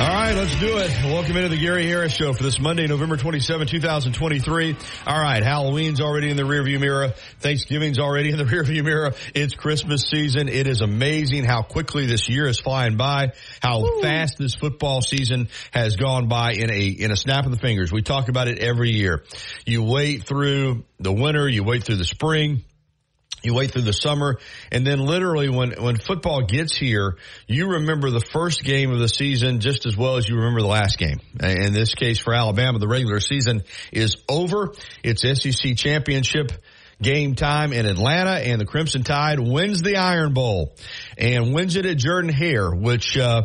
All right, let's do it. Welcome into the Gary Harris Show for this Monday, November 27, 2023. All right, Halloween's already in the rearview mirror. Thanksgiving's already in the rearview mirror. It's Christmas season. It is amazing how quickly this year is flying by, how Woo. fast this football season has gone by in a, in a snap of the fingers. We talk about it every year. You wait through the winter, you wait through the spring, you wait through the summer, and then literally when, when football gets here, you remember the first game of the season just as well as you remember the last game. In this case for Alabama, the regular season is over. It's SEC championship game time in Atlanta and the Crimson Tide wins the Iron Bowl and wins it at Jordan Hare, which, uh,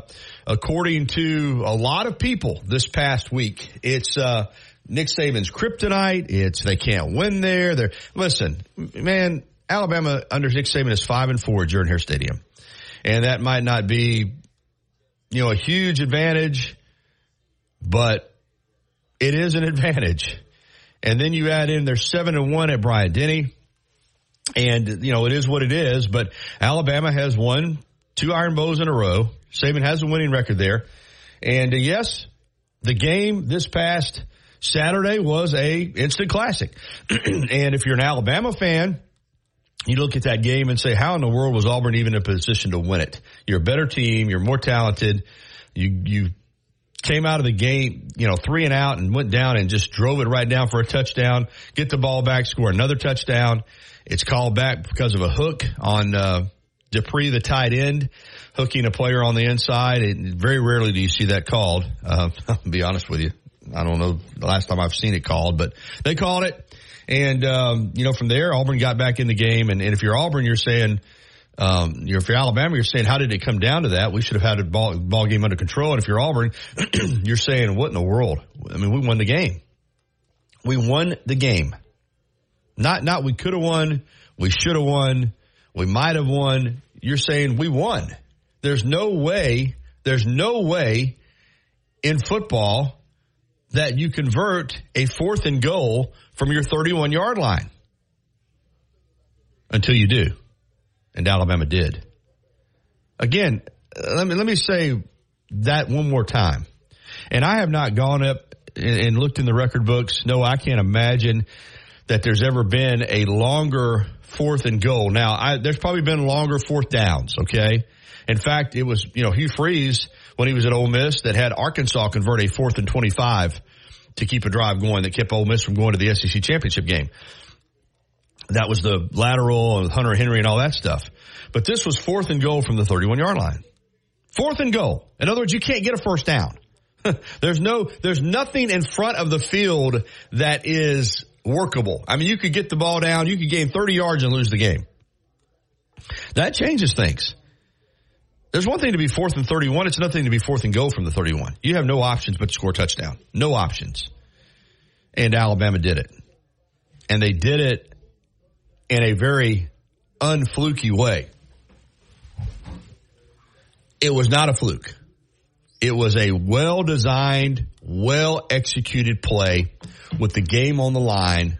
according to a lot of people this past week, it's, uh, Nick Saban's kryptonite. It's, they can't win there. They're, listen, man, Alabama under Nick Saban is five and four at Jordan Hare Stadium, and that might not be, you know, a huge advantage, but it is an advantage. And then you add in they're seven and one at Bryant Denny, and you know it is what it is. But Alabama has won two Iron Bowls in a row. Saban has a winning record there, and uh, yes, the game this past Saturday was a instant classic. and if you're an Alabama fan you look at that game and say, how in the world was Auburn even in a position to win it? You're a better team. You're more talented. You, you came out of the game, you know, three and out and went down and just drove it right down for a touchdown, get the ball back, score another touchdown. It's called back because of a hook on, uh, Dippre, the tight end, hooking a player on the inside. It, very rarely do you see that called. Uh, I'll be honest with you. I don't know the last time I've seen it called, but they called it. And, um, you know, from there, Auburn got back in the game. And, and if you're Auburn, you're saying, um, you're, if you're Alabama, you're saying, how did it come down to that? We should have had a ball, ball game under control. And if you're Auburn, you're saying, what in the world? I mean, we won the game. We won the game. Not, not we could have won. We should have won. We might have won. You're saying we won. There's no way, there's no way in football that you convert a fourth and goal from your 31 yard line until you do. And Alabama did. Again, let me, let me say that one more time. And I have not gone up and looked in the record books. No, I can't imagine that there's ever been a longer fourth and goal. Now, I, there's probably been longer fourth downs. Okay. In fact, it was, you know, Hugh Freeze when he was at Ole Miss that had Arkansas convert a fourth and 25 to keep a drive going that kept Ole Miss from going to the SEC championship game. That was the lateral and Hunter Henry and all that stuff. But this was fourth and goal from the 31 yard line. Fourth and goal. In other words, you can't get a first down. there's no, there's nothing in front of the field that is workable. I mean, you could get the ball down, you could gain 30 yards and lose the game. That changes things. There's one thing to be fourth and 31. It's another thing to be fourth and go from the 31. You have no options but to score a touchdown. No options. And Alabama did it. And they did it in a very unfluky way. It was not a fluke. It was a well designed, well executed play with the game on the line.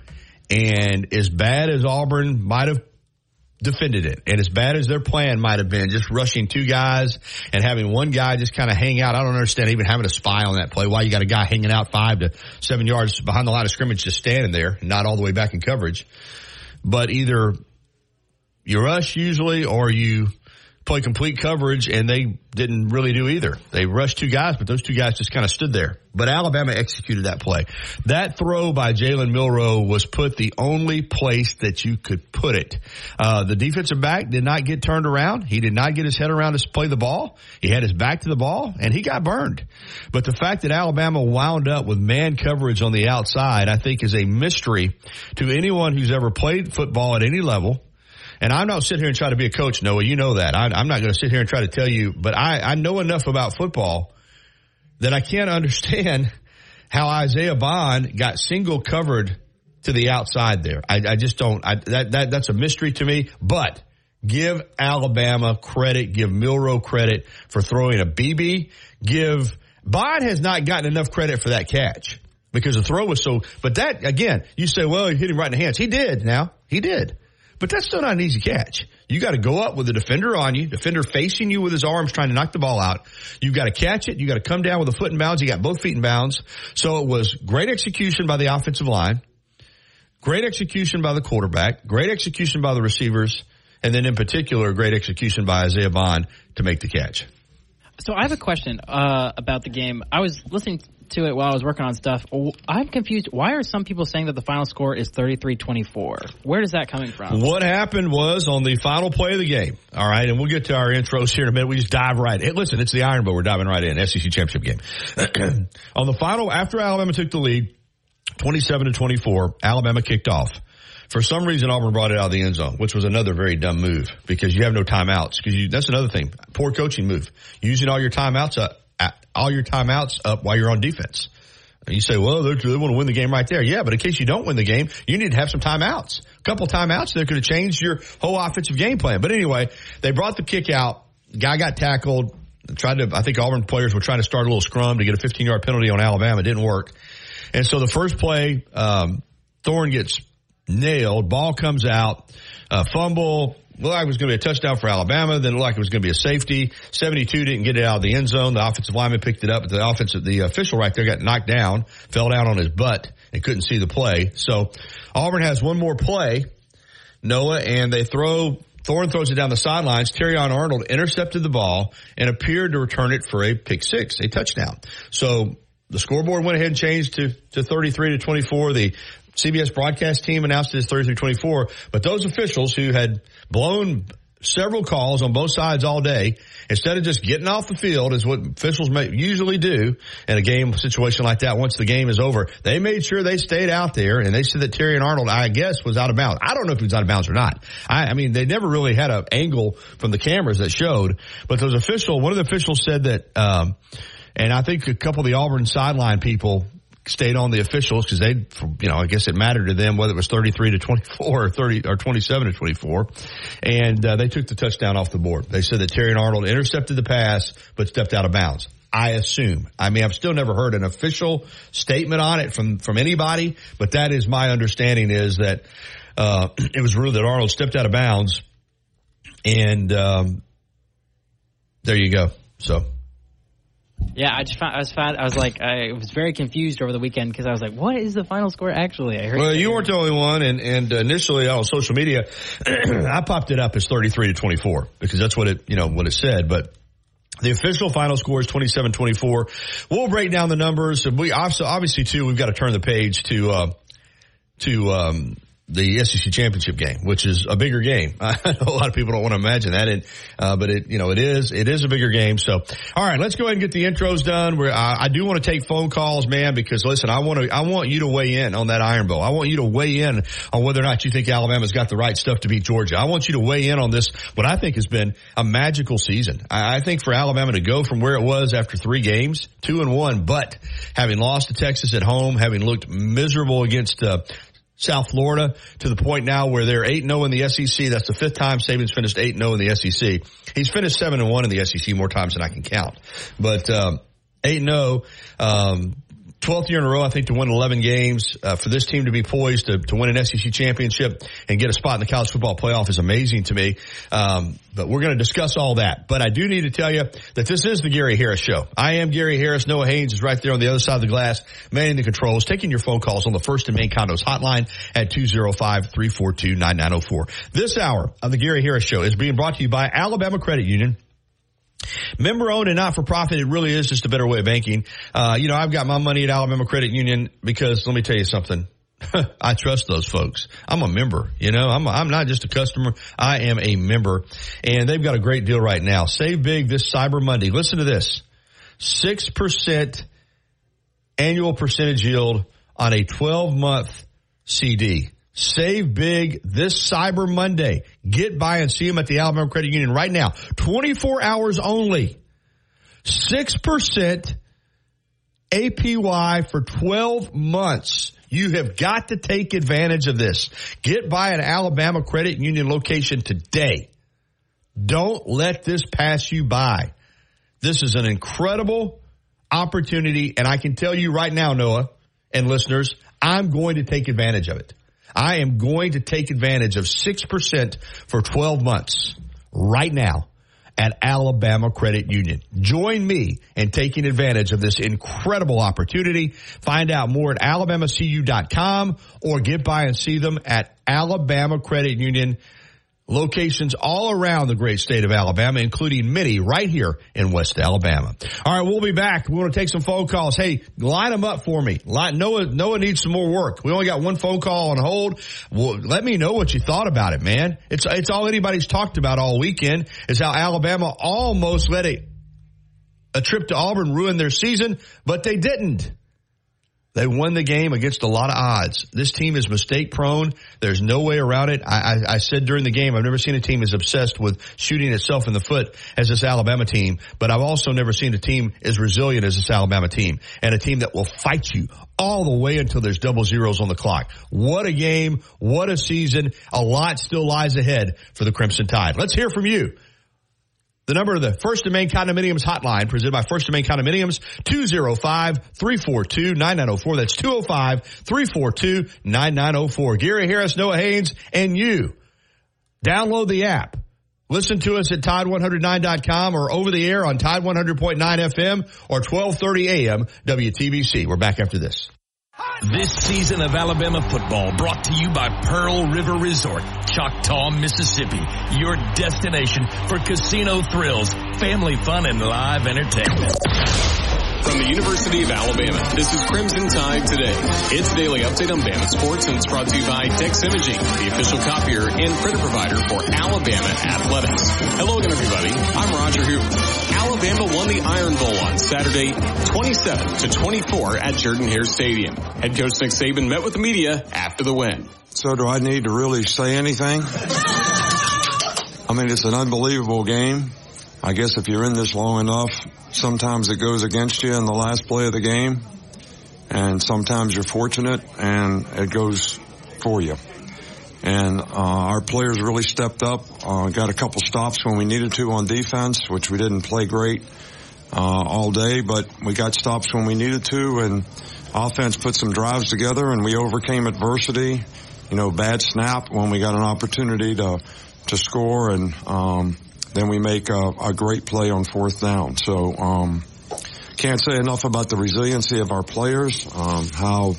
And as bad as Auburn might have defended it. And as bad as their plan might have been, just rushing two guys and having one guy just kind of hang out. I don't understand even having a spy on that play. Why you got a guy hanging out five to seven yards behind the line of scrimmage, just standing there, not all the way back in coverage. But either you rush usually or you play complete coverage and they didn't really do either. They rushed two guys, but those two guys just kind of stood there. But Alabama executed that play. That throw by Jalen Milroe was put the only place that you could put it. Uh, the defensive back did not get turned around. He did not get his head around to play the ball. He had his back to the ball and he got burned. But the fact that Alabama wound up with man coverage on the outside, I think is a mystery to anyone who's ever played football at any level And I'm not sitting here and try to be a coach, Noah. You know that. I, I'm not going to sit here and try to tell you, but I, I know enough about football that I can't understand how Isaiah Bond got single covered to the outside there. I, I just don't. I, that that that's a mystery to me. But give Alabama credit. Give Milroe credit for throwing a BB. Give Bond has not gotten enough credit for that catch because the throw was so. But that again, you say, well, he hit him right in the hands. He did. Now he did. But that's still not an easy catch. You got to go up with the defender on you, defender facing you with his arms trying to knock the ball out. You've got to catch it. You got to come down with a foot in bounds. You got both feet in bounds. So it was great execution by the offensive line, great execution by the quarterback, great execution by the receivers, and then in particular, great execution by Isaiah Bond to make the catch. So I have a question uh, about the game. I was listening to it while I was working on stuff. I'm confused. Why are some people saying that the final score is 33-24? Where is that coming from? What happened was on the final play of the game. All right, and we'll get to our intros here in a minute. We just dive right in. Listen, it's the Iron Bowl. We're diving right in. SEC championship game. on the final, after Alabama took the lead, 27 to 24, Alabama kicked off. For some reason, Auburn brought it out of the end zone, which was another very dumb move because you have no timeouts. Because that's another thing, poor coaching move. Using all your timeouts up, all your timeouts up while you're on defense. You say, well, they want to win the game right there. Yeah, but in case you don't win the game, you need to have some timeouts. A couple timeouts that could have changed your whole offensive game plan. But anyway, they brought the kick out. Guy got tackled. Tried to, I think Auburn players were trying to start a little scrum to get a 15 yard penalty on Alabama. It didn't work. And so the first play, um, Thorne gets nailed. Ball comes out, uh, fumble. Looked like it was going to be a touchdown for Alabama. Then looked like it was going to be a safety. 72 didn't get it out of the end zone. The offensive lineman picked it up, but the offensive, the official right there got knocked down, fell down on his butt and couldn't see the play. So Auburn has one more play, Noah, and they throw Thorne throws it down the sidelines. Terrion Arnold intercepted the ball and appeared to return it for a pick six, a touchdown. So the scoreboard went ahead and changed to, to 33 to 24. The CBS broadcast team announced it as 33-24, but those officials who had blown several calls on both sides all day, instead of just getting off the field is what officials usually do in a game situation like that once the game is over. They made sure they stayed out there and they said that Terrion Arnold, I guess, was out of bounds. I don't know if he was out of bounds or not. I, I mean, they never really had an angle from the cameras that showed, but those official, one of the officials said that, um, and I think a couple of the Auburn sideline people stayed on the officials because they, you know, I guess it mattered to them whether it was 33 to 24 or 30 or 27 to 24. And uh, they took the touchdown off the board. They said that Terrion Arnold intercepted the pass but stepped out of bounds. I assume. I mean, I've still never heard an official statement on it from, from anybody, but that is my understanding is that, uh, it was ruled that Arnold stepped out of bounds and, um, there you go. So yeah, I just found, I was found, I was like I was very confused over the weekend because I was like, what is the final score actually? I heard. Well, you weren't the only one, and and initially on social media, I popped it up as thirty three to twenty four because that's what it you know what it said, but. The official final score is 27-24. We'll break down the numbers. We obviously, obviously too, we've got to turn the page to, uh, to, um, the SEC championship game, which is a bigger game. I know a lot of people don't want to imagine that, and, uh, but it, you know, it is, it is a bigger game. So, all right, let's go ahead and get the intros done. Where I, I do want to take phone calls, man, because listen, I want to, I want you to weigh in on that Iron Bowl. I want you to weigh in on whether or not you think Alabama's got the right stuff to beat Georgia. I want you to weigh in on this, what I think has been a magical season. I, I think for Alabama to go from where it was after three games, two and one, but having lost to Texas at home, having looked miserable against, uh, South Florida to the point now where they're 8-0 in the SEC. That's the fifth time Saban's finished 8-0 in the SEC. He's finished 7-1 in the SEC more times than I can count. But, um, 8-0, um, 12th year in a row, I think, to win 11 games. Uh, for this team to be poised to, to win an SEC championship and get a spot in the college football playoff is amazing to me. Um, but we're going to discuss all that. But I do need to tell you that this is the Gary Harris Show. I am Gary Harris. Noah Haynes is right there on the other side of the glass, manning the controls, taking your phone calls on the First and Main Condos hotline at 205-342-9904. This hour of the Gary Harris Show is being brought to you by Alabama Credit Union. Member owned and not for profit, it really is just a better way of banking. Uh, you know, I've got my money at Alabama Credit Union because let me tell you something. I trust those folks. I'm a member, you know, I'm, I'm not just a customer. I am a member and they've got a great deal right now. Save big this Cyber Monday. Listen to this. 6% annual percentage yield on a 12 month CD. Save big this Cyber Monday. Get by and see them at the Alabama Credit Union right now. 24 hours only. 6% APY for 12 months. You have got to take advantage of this. Get by an Alabama Credit Union location today. Don't let this pass you by. This is an incredible opportunity, and I can tell you right now, Noah and listeners, I'm going to take advantage of it. I am going to take advantage of 6% for 12 months right now at Alabama Credit Union. Join me in taking advantage of this incredible opportunity. Find out more at alabamacu.com or get by and see them at Alabama Credit Union locations all around the great state of Alabama, including many right here in West Alabama. All right, we'll be back. We want to take some phone calls. Hey, line them up for me. Line, Noah, Noah needs some more work. We only got one phone call on hold. Well, let me know what you thought about it, man. It's, it's all anybody's talked about all weekend is how Alabama almost let a, a trip to Auburn ruin their season, but they didn't. They won the game against a lot of odds. This team is mistake prone. There's no way around it. I, I, I, said during the game, I've never seen a team as obsessed with shooting itself in the foot as this Alabama team, but I've also never seen a team as resilient as this Alabama team and a team that will fight you all the way until there's double zeros on the clock. What a game. What a season. A lot still lies ahead for the Crimson Tide. Let's hear from you. The number of the First and Main Condominiums hotline presented by First and Main Condominiums, 205-342-9904. That's 205-342-9904. Gary Harris, Noah Haynes, and you. Download the app. Listen to us at Tide109.com or over the air on Tide 100.9 FM or 1230 AM WTBC. We're back after this. This season of Alabama football brought to you by Pearl River Resort, Choctaw, Mississippi. Your destination for casino thrills, family fun, and live entertainment. From the University of Alabama, this is Crimson Tide Today. It's daily update on Bama sports and it's brought to you by Dex Imaging, the official copier and printer provider for Alabama Athletics. Hello again, everybody. I'm Roger Hoover. Alabama won the Iron Bowl on Saturday, 27 to 24 at Jordan Hare Stadium. Head coach Nick Saban met with the media after the win. So do I need to really say anything? I mean, it's an unbelievable game. I guess if you're in this long enough, sometimes it goes against you in the last play of the game, and sometimes you're fortunate and it goes for you. And uh, our players really stepped up, uh, got a couple stops when we needed to on defense, which we didn't play great uh, all day, but we got stops when we needed to, and offense put some drives together, and we overcame adversity. You know, bad snap when we got an opportunity to to score, and um, then we make a, a great play on fourth down. So, um, can't say enough about the resiliency of our players, um, how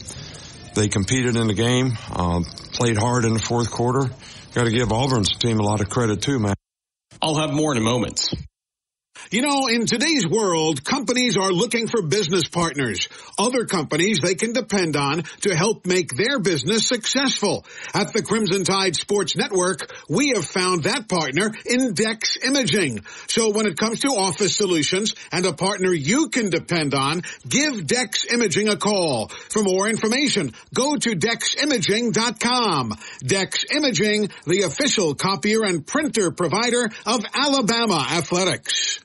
they competed in the game, uh, played hard in the fourth quarter. Got to give Auburn's team a lot of credit too, man. I'll have more in a moment. You know, in today's world, companies are looking for business partners, other companies they can depend on to help make their business successful. At the Crimson Tide Sports Network, we have found that partner in Dex Imaging. So when it comes to office solutions and a partner you can depend on, give Dex Imaging a call. For more information, go to deximaging.com. Dex Imaging, the official copier and printer provider of Alabama Athletics.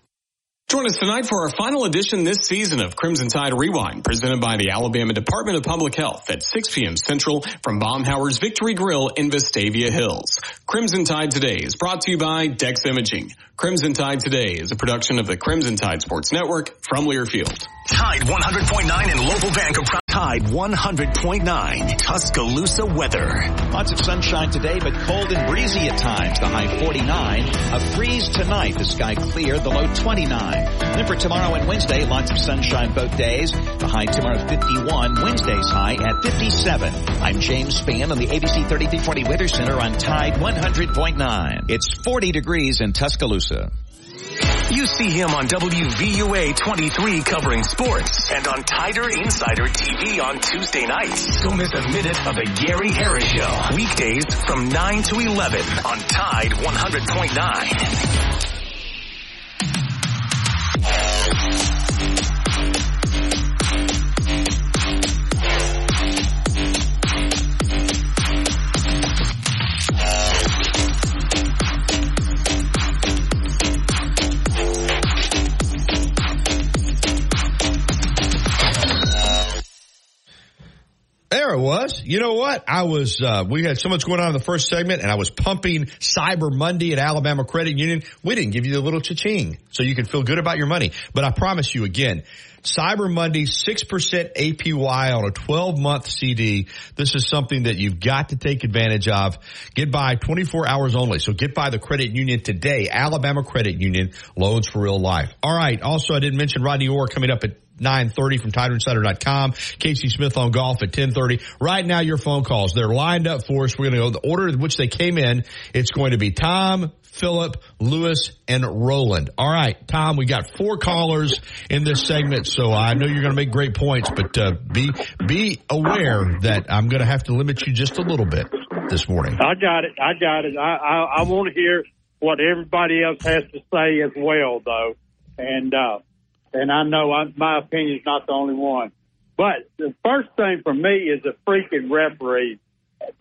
Join us tonight for our final edition this season of Crimson Tide Rewind, presented by the Alabama Department of Public Health at 6 p.m. Central from Baumhower's Victory Grill in Vestavia Hills. Crimson Tide Today is brought to you by Dex Imaging. Crimson Tide Today is a production of the Crimson Tide Sports Network from Learfield. Tide 100.9 and local bank Tide 100.9 Tuscaloosa weather. Lots of sunshine today, but cold and breezy at times. The high 49. A freeze tonight. The sky clear. The low 29. Then for tomorrow and Wednesday, lots of sunshine both days. The high tomorrow 51. Wednesday's high at 57. I'm James Spann on the ABC 3340 Weather Center on Tide 100.9. It's 40 degrees in Tuscaloosa. You see him on WVUA 23 covering sports and on Tider Insider TV on Tuesday nights. Don't miss a minute of the Gary Harris Show. Weekdays from 9 to 11 on Tide 100.9. There it was. You know what? I was, uh, we had so much going on in the first segment and I was pumping Cyber Monday at Alabama Credit Union. We didn't give you the little cha-ching so you can feel good about your money. But I promise you again, Cyber Monday, 6% APY on a 12 month CD. This is something that you've got to take advantage of. Get by 24 hours only. So get by the credit union today. Alabama Credit Union loans for real life. All right. Also, I didn't mention Rodney Orr coming up at 9.30 from TiderInsider.com. Casey Smith on golf at 10.30. Right now, your phone calls, they're lined up for us. We're going to go the order in which they came in. It's going to be Tom, Philip, Lewis, and Roland. All right, Tom, we got four callers in this segment, so I know you're going to make great points, but uh, be be aware that I'm going to have to limit you just a little bit this morning. I got it. I got it. I I, I want to hear what everybody else has to say as well, though, and uh, and I know I, my opinion is not the only one. But the first thing for me is a freaking referee.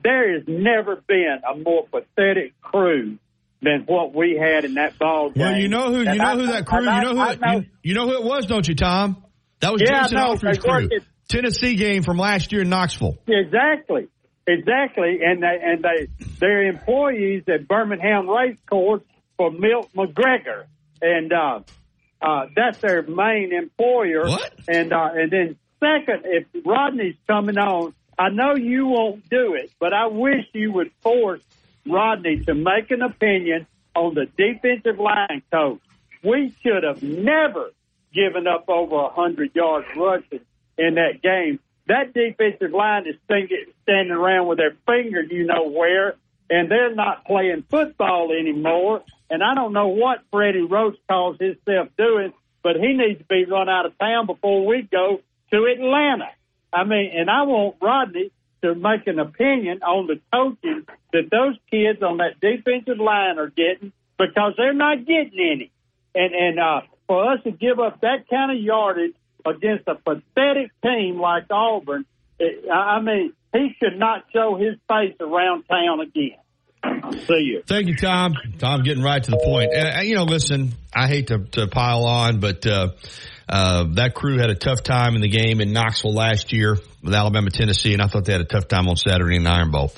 There has never been a more pathetic crew than what we had in that ball game. Well, you know who you And know I- who that crew. I- You know who I that, you, you know who it was, don't you, Tom? That was Yeah, Jason. Alfred's crew. it. Tennessee game from last year in Knoxville. Exactly, exactly, and they and they they're employees at Birmingham Race Course for Milt McGregor, and uh, uh, that's their main employer. What? And uh, and then second, if Rodney's coming on, I know you won't do it, but I wish you would force Rodney to make an opinion on the defensive line coach. We should have never given up over a hundred yards rushing in that game. That defensive line is standing around with their finger, you know where, and they're not playing football anymore. And I don't know what Freddie Roach calls himself doing, but he needs to be run out of town before we go to Atlanta. I mean, and I want Rodney to make an opinion on the coaching that those kids on that defensive line are getting because they're not getting any. And and uh, for us to give up that kind of yardage against a pathetic team like Auburn, it, I mean, he should not show his face around town again. See you. Thank you, Tom. Tom, getting right to the point. Uh, you know, listen, I hate to, to pile on, but uh, uh, that crew had a tough time in the game in Knoxville last year with Alabama, Tennessee, and I thought they had a tough time on Saturday in Iron Bowl.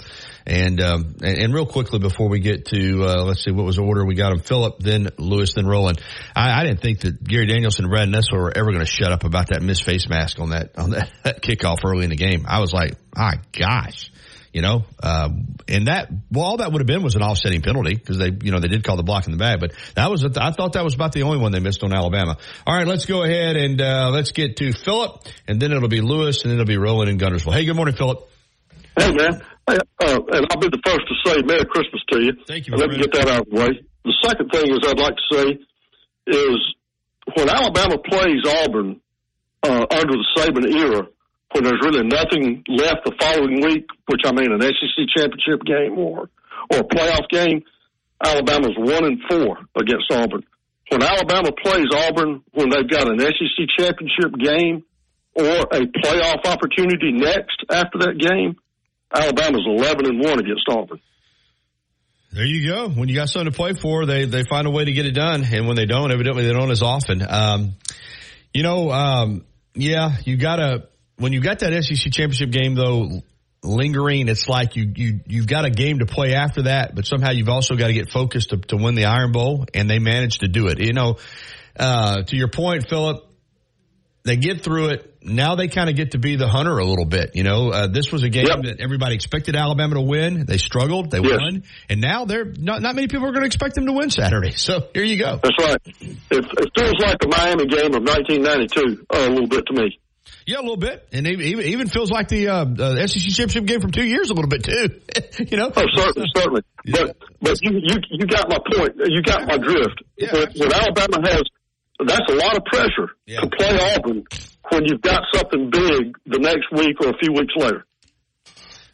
And, um, and and real quickly before we get to uh, let's see what was the order we got him? Philip then Lewis then Roland. I, I didn't think that Gary Danielson and Brad Nessler were ever going to shut up about that missed face mask on that on that, that kickoff early in the game. I was like my gosh you know, um, and that well, all that would have been was an offsetting penalty because they, you know, they did call the block in the bag, but that was, I thought that was about the only one they missed on Alabama. All right, let's go ahead and uh, let's get to Philip, and then it'll be Lewis, and then it'll be Roland and Guntersville. Hey, good morning, Philip. Hey, man. Hey, uh, and I'll be the first to say Merry Christmas to you. Thank you, Let me get that out of the way. The second thing is I'd like to say is when Alabama plays Auburn uh, under the Saban era, when there's really nothing left the following week, which I mean an SEC championship game or or a playoff game, Alabama's one and four against Auburn. When Alabama plays Auburn, when they've got an SEC championship game or a playoff opportunity next after that game, Alabama's eleven and one against Auburn. There you go. When you got something to play for, they they find a way to get it done, and when they don't, evidently they don't as often. Um, you know, um, yeah, you gotta when you got that SEC championship game though lingering, it's like you you you've got a game to play after that, but somehow you've also got to get focused to, to win the Iron Bowl, and they managed to do it. You know, uh, to your point, Philip, they get through it. Now they kind of get to be the hunter a little bit. You know, uh, this was a game Yep. that everybody expected Alabama to win. They struggled. They Yes. won. And now they're not, not many people are going to expect them to win Saturday. So here you go. That's right. It, it feels like the Miami game of 1992 uh, a little bit to me. Yeah, a little bit. And even, even- even feels like the, uh, uh, SEC championship game from two years a little bit too. you know? Oh, certainly, certainly. But but you you you got my point. You got my drift. Yeah, when, when Alabama has that's a lot of pressure Yeah. to play Auburn when you've got something big the next week or a few weeks later.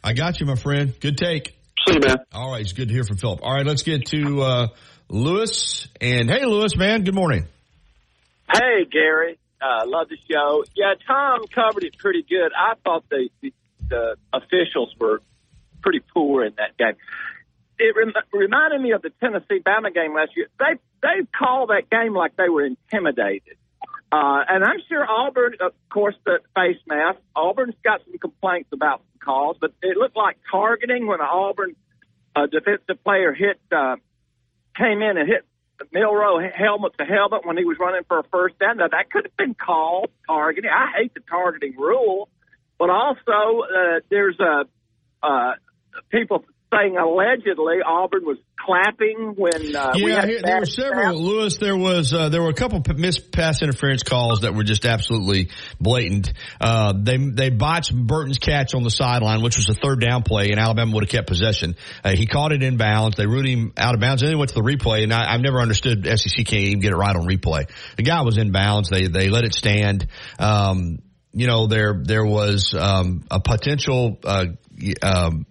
I got you, my friend. Good take. See you, man. All right. It's good to hear from Philip. All right. Let's get to, uh, Lewis. And hey, Lewis, man. Good morning. Hey, Gary. Uh, love the show. Yeah, Tom covered it pretty good. I thought the, the, the officials were pretty poor in that game. It rem- reminded me of the Tennessee Bama game last year. They they called that game like they were intimidated. Uh, and I'm sure Auburn, of course, the face mask. Auburn's got some complaints about some calls, but it looked like targeting when an Auburn uh, defensive player hit, uh, came in and hit Milroe helmet to helmet when he was running for a first down. Now that could have been called targeting. I hate the targeting rule, but also uh, there's a uh, people saying allegedly Auburn was clapping when uh, yeah, here, there were several. snap. Lewis, there was uh, there were a couple p- missed pass interference calls that were just absolutely blatant. Uh, they they botched Burton's catch on the sideline, which was a third down play, and Alabama would have kept possession. Uh, he caught it in bounds. They ruled him out of bounds. And then he went to the replay, and I, I've never understood SEC can't even get it right on replay. The guy was in bounds. They they let it stand. Um, you know, there there was um, a potential. Uh, um,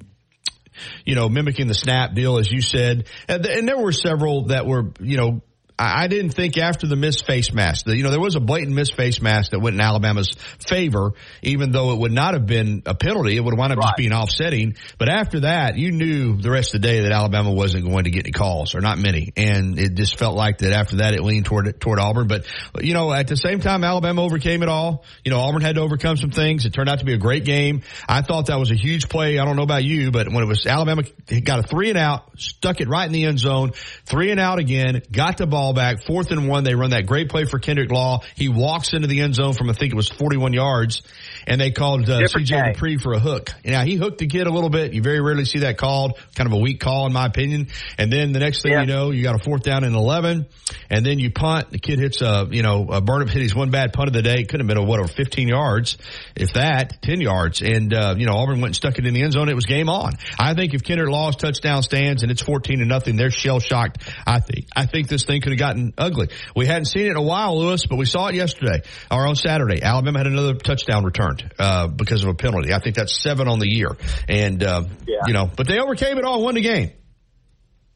you know, mimicking the snap deal, as you said. And, and there were several that were, you know, I, didn't think after the missed face mask that, you know, there was a blatant missed face mask that went in Alabama's favor, even though it would not have been a penalty. It would have wound up just being offsetting. But after that, you knew the rest of the day that Alabama wasn't going to get any calls or not many. And it just felt like that after that it leaned toward, toward Auburn. But, you know, at the same time, Alabama overcame it all. You know, Auburn had to overcome some things. It turned out to be a great game. I thought that was a huge play. I don't know about you, but when it was Alabama got a three and out, stuck it right in the end zone, three and out again, got the ball back, fourth and one. They run that great play for Kendrick Law. He walks into the end zone from I think it was 41 yards, and they called uh, CJ. Dippre for a hook. Now he hooked the kid a little bit. You very rarely see that called. Kind of a weak call in my opinion. And then the next thing Yeah. you know, you got a fourth down and 11, and then you punt. The kid hits a you know a Burnham hit his one bad punt of the day. It Could have been a whatever 15 yards, if that 10 yards. And uh, you know Auburn went and stuck it in the end zone. It was game on. I think if Kendrick Law's touchdown stands and it's 14 to nothing, they're shell shocked. I think I think this thing could have gotten ugly. We hadn't seen it in a while, Lewis, but we saw it yesterday or on Saturday. Alabama had another touchdown returned uh, because of a penalty. I think that's seven on the year, and uh, Yeah. you know, but they overcame it all, won the game.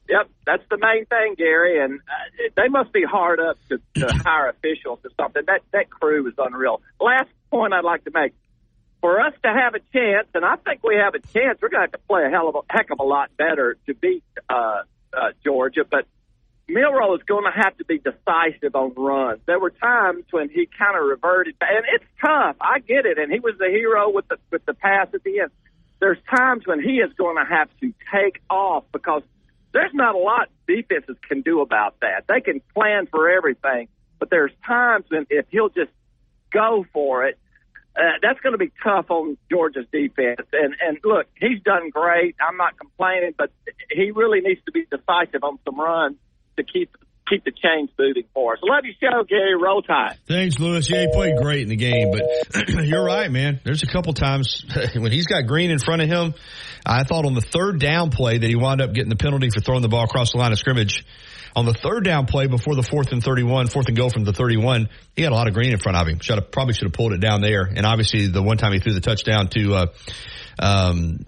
Yep, that's the main thing, Gary. And uh, they must be hard up to, to hire officials or something. That that crew is unreal. Last point I'd like to make: for us to have a chance, and I think we have a chance, we're going to have to play a hell of a heck of a lot better to beat uh, uh, Georgia. But Milroe is going to have to be decisive on runs. There were times when he kind of reverted, and it's tough. I get it, and he was the hero with the with the pass at the end. There's times when he is going to have to take off because there's not a lot defenses can do about that. They can plan for everything, but there's times when if he'll just go for it, uh, that's going to be tough on Georgia's defense. And and look, he's done great. I'm not complaining, but he really needs to be decisive on some runs to keep keep the chains moving for us. Love your show, Gary. Roll Tide. Thanks, Lewis. Yeah, he played great in the game, but you're right, man. There's a couple times when he's got Green in front of him. I thought on the third down play that he wound up getting the penalty for throwing the ball across the line of scrimmage. On the third down play before the fourth and 31, fourth and go from the 31, he had a lot of green in front of him. Should have, probably should have pulled it down there. And obviously the one time he threw the touchdown to, uh, um,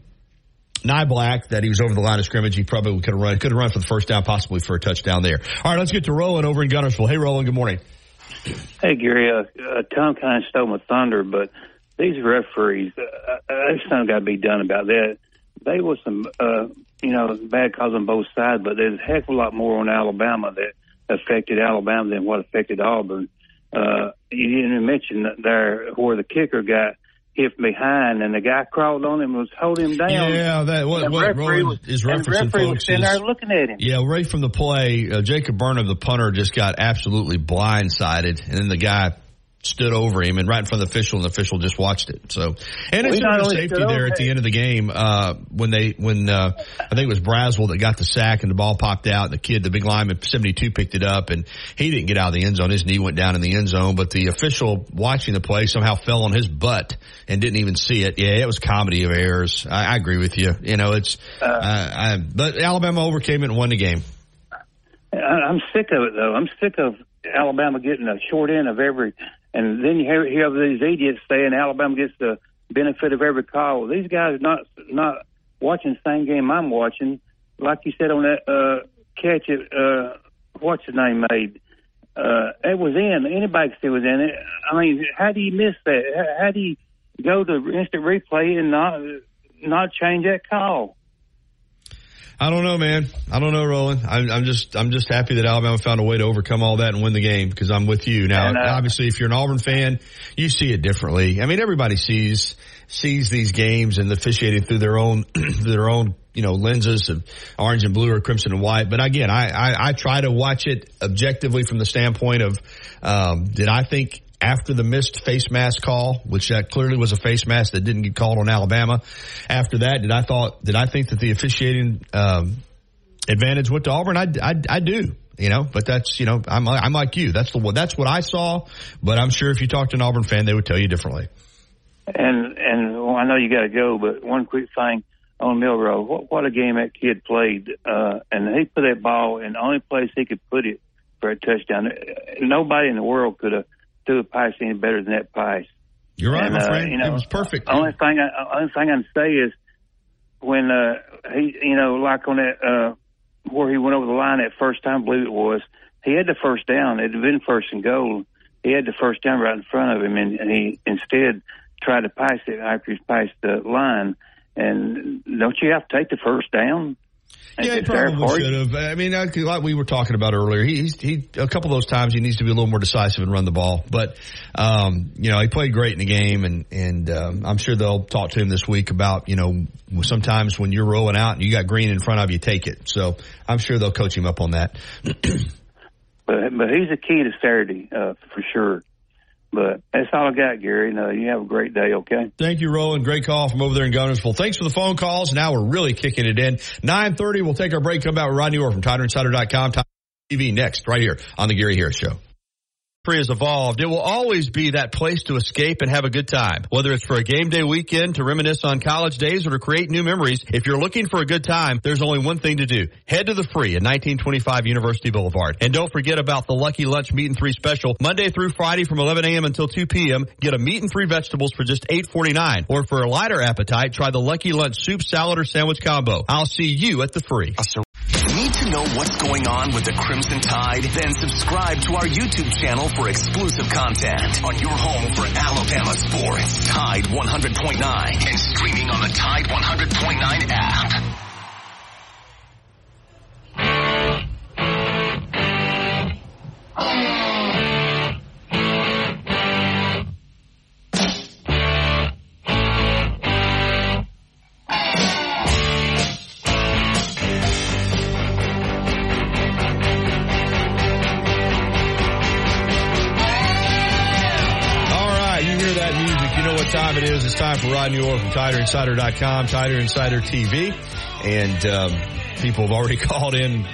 Niblack that he was over the line of scrimmage. He probably could have run, could have run for the first down, possibly for a touchdown there. All right, let's get to Roland over in Guntersville. Hey, Roland, good morning. Hey Gary, uh, uh, Tom kind of stole my thunder, but these referees, uh, uh, there's something got to be done about that. They was some, uh, you know, bad calls on both sides, but there's a heck of a lot more on Alabama that affected Alabama than what affected Auburn. Uh, you didn't mention that there where the kicker got hit behind and the guy crawled on him and was holding him down. Yeah, that what, And what referee was- is referencing, referee was folks, sitting is there looking at him. yeah, right from the play, uh, Jacob Burnham, the punter, just got absolutely blindsided, and then the guy stood over him and right in front of the official, and the official just watched it. So, and Well, it's not only safety there at the end of the game uh, when they when uh, I think it was Braswell that got the sack and the ball popped out, and the kid, the big lineman, seventy two, picked it up, and he didn't get out of the end zone. His knee went down in the end zone, but the official watching the play somehow fell on his butt and didn't even see it. Yeah, it was comedy of errors. I, I agree with you. You know, it's uh, I, but Alabama overcame it and won the game. I'm sick of it though. I'm sick of Alabama getting a short end of every, and then you hear, hear these idiots saying Alabama gets the benefit of every call. These guys not not watching the same game I'm watching. Like you said on that uh, catch, it uh, what's his name made. Uh, it was in. Anybody could see it was in it. I mean, how do you miss that? How do you go to instant replay and not not change that call? I don't know, man. I don't know, Roland. I'm, I'm, just, I'm just happy that Alabama found a way to overcome all that and win the game because I'm with you now. And, uh, obviously, if you're an Auburn fan, you see it differently. I mean, everybody sees sees these games and officiating through their own their own you know lenses of orange and blue or crimson and white. But again, I I, I try to watch it objectively from the standpoint of um, did I think after the missed face mask call, which that clearly was a face mask that didn't get called on Alabama. After that, did I thought did I think that the officiating um, advantage went to Auburn? I, I, I do. You know, but that's you know I'm I'm like you. That's the. That's what I saw. But I'm sure if you talked to an Auburn fan, they would tell you differently. And and well, I know you got to go, but one quick thing on Milroe, what what a game that kid played, uh, and he put that ball in the only place he could put it for a touchdown. Nobody in the world could have threw a pass any better than that pass. You're right, and, my uh, friend. You know, it was perfect. Only thing, I, only thing I can say is when uh, he, you know, like on that uh, where he went over the line that first time, I believe it was, he had the first down. It had been first and goal. He had the first down right in front of him, and, and he instead tried to pass it after he passed the line. And don't you have to take the first down? Yeah, he probably should have. I mean, like we were talking about earlier, he, he a couple of those times he needs to be a little more decisive and run the ball. But um, you know, he played great in the game, and and um, I'm sure they'll talk to him this week about you know sometimes when you're rolling out and you got green in front of you, take it. So I'm sure they'll coach him up on that. but but he's a key to Saturday uh, for sure. But that's all I got, Gary. No, you have a great day, okay? Thank you, Roland. Great call from over there in Guntersville. Thanks for the phone calls. Now we're really kicking it in. 930, we'll take our break, come back with Rodney Orr from TiderInsider.com. TV next, right here on the Gary Harris Show has evolved, it will always be that place to escape and have a good time. Whether it's for a game day weekend, to reminisce on college days, or to create new memories, if you're looking for a good time, there's only one thing to do. Head to the free at 1925 University Boulevard. And don't forget about the Lucky Lunch Meat and Three special. Monday through Friday from 11 a.m. until 2 p.m. Get a meat and three vegetables for just $8.49. Or for a lighter appetite, try the Lucky Lunch Soup, Salad, or Sandwich Combo. I'll see you at the free. To know what's going on with the Crimson Tide? Then subscribe to our YouTube channel for exclusive content on your home for Alabama sports. Tide 100.9 and streaming on the Tide 100.9 app. Time it is. It's time for Rodney Orr from TiderInsider.com, Tider Insider TV. And um, people have already called in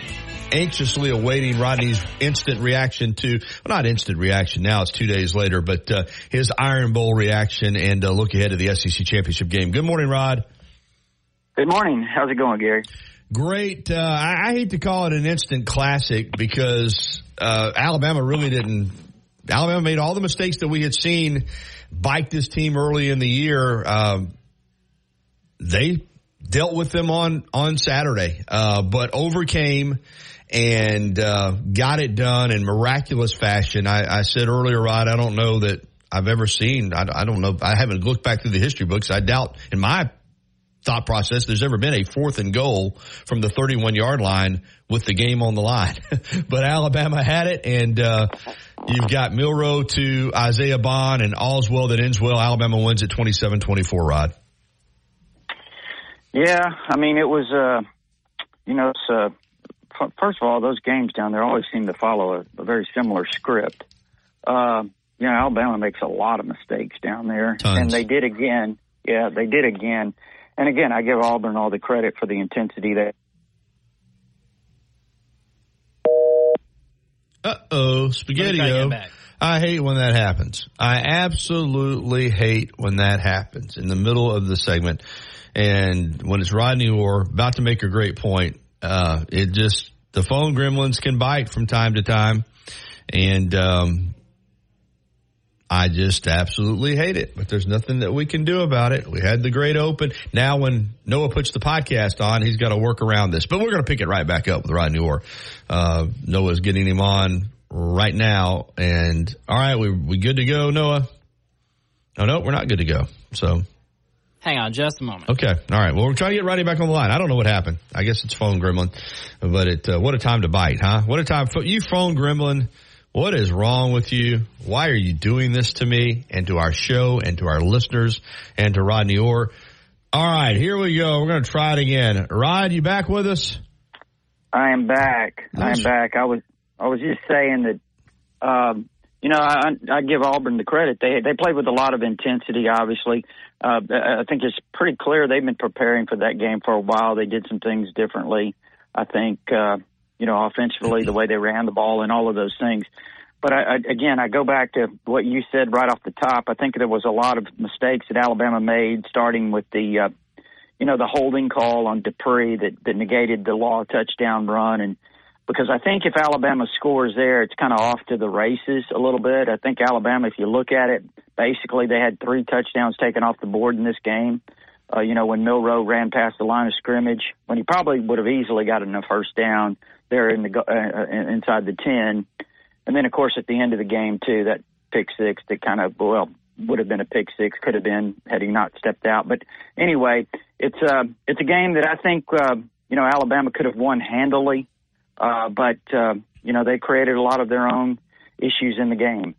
anxiously awaiting Rodney's instant reaction to, well, not instant reaction now, it's two days later, but uh, his Iron Bowl reaction and uh, look ahead to the SEC Championship game. Good morning, Rod. Good morning. How's it going, Gary? Great. Uh, I, I, hate to call it an instant classic because uh, Alabama really didn't. Alabama made all the mistakes that we had seen biked this team early in the year. Um, they dealt with them on on Saturday, uh, but overcame and uh, got it done in miraculous fashion. I, I, said earlier, Rod, I don't know that I've ever seen. I, I, don't know. I haven't looked back through the history books. I doubt, in my thought process, there's ever been a fourth and goal from the 31 yard line with the game on the line. but Alabama had it, and uh, You've got Milroe to Isaiah Bond and all's well that ends well. Alabama wins at 27-24, Rod. Yeah, I mean, it was, uh, you know, it's, uh, f- first of all, those games down there always seem to follow a, a very similar script. Uh, you know, Alabama makes a lot of mistakes down there. Tons. And they did again. Yeah, they did again. And again, I give Auburn all the credit for the intensity that Uh oh, spaghetti I hate when that happens. I absolutely hate when that happens in the middle of the segment. And when it's Rodney Orr about to make a great point, uh, it just, the phone gremlins can bite from time to time. And, um, I just absolutely hate it, but there's nothing that we can do about it. We had the great open. Now when Noah puts the podcast on, he's got to work around this, but we're going to pick it right back up with Rodney Orr. Uh, Noah's getting him on right now. And all right, we, we good to go, Noah? No, no, we're not good to go. So Hang on just a moment. Okay. All right. Well, we're trying to get Rodney back on the line. I don't know what happened. I guess it's phone gremlin, but it, uh, what a time to bite, huh? What a time. You phone gremlin. What is wrong with you? Why are you doing this to me and to our show and to our listeners and to Rodney Orr? All right. Here we go. We're going to try it again. Rod, you back with us? I am back. I am back. I was, I was just saying that, um, you know, I, I give Auburn the credit. They they played with a lot of intensity. Obviously, uh, I think it's pretty clear they've been preparing for that game for a while. They did some things differently. I think, uh, you know, offensively, the way they ran the ball and all of those things. But I, I, again, I go back to what you said right off the top. I think there was a lot of mistakes that Alabama made, starting with the, uh, you know, the holding call on Dippre that, that negated the Law touchdown run and because I think if Alabama scores there, it's kind of off to the races a little bit. I think Alabama, if you look at it, basically they had three touchdowns taken off the board in this game. Uh, you know, when Milroe ran past the line of scrimmage, when he probably would have easily gotten a first down there in the uh, uh inside the ten, and then of course at the end of the game too, that pick six that kind of well would have been a pick six, could have been had he not stepped out. But anyway, it's uh it's a game that I think uh, you know Alabama could have won handily uh, but uh, you know they created a lot of their own issues in the game.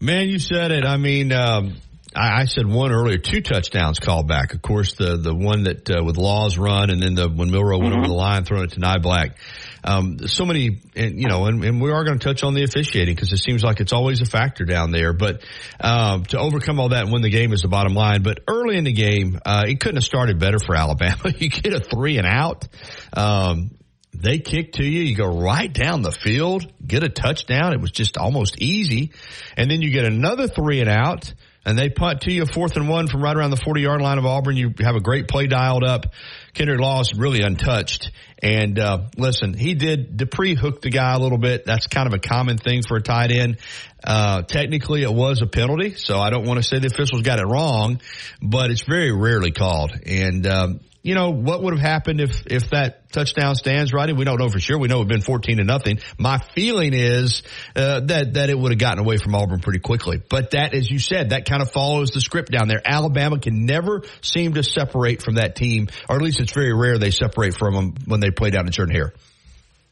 Man, you said it. I mean, um, I, said one earlier, two touchdowns called back. Of course, the the one that uh, with Law's run, and then the when Milroe went mm-hmm. over the line, throwing it to Niblack. Um, so many, and, you know, and, and, we are going to touch on the officiating because it seems like it's always a factor down there. But um, to overcome all that and win the game is the bottom line. But early in the game, uh, it couldn't have started better for Alabama. you get a three and out. Um, they kick to you. You go right down the field, get a touchdown. It was just almost easy. And then you get another three and out and they punt to you fourth and one from right around the 40 yard line of Auburn. You have a great play dialed up. Kendrick Law's really untouched. And, uh, listen, he did Dippre hook the guy a little bit. That's kind of a common thing for a tight end. Uh, technically it was a penalty, so I don't want to say the officials got it wrong, but it's very rarely called. And, um, you know, what would have happened if, if that touchdown stands right? We don't know for sure. We know it would have been 14 to nothing. My feeling is, uh, that, that it would have gotten away from Auburn pretty quickly. But that, as you said, that kind of follows the script down there. Alabama can never seem to separate from that team, or at least it's very rare they separate from them when they play down in Jordan Hare.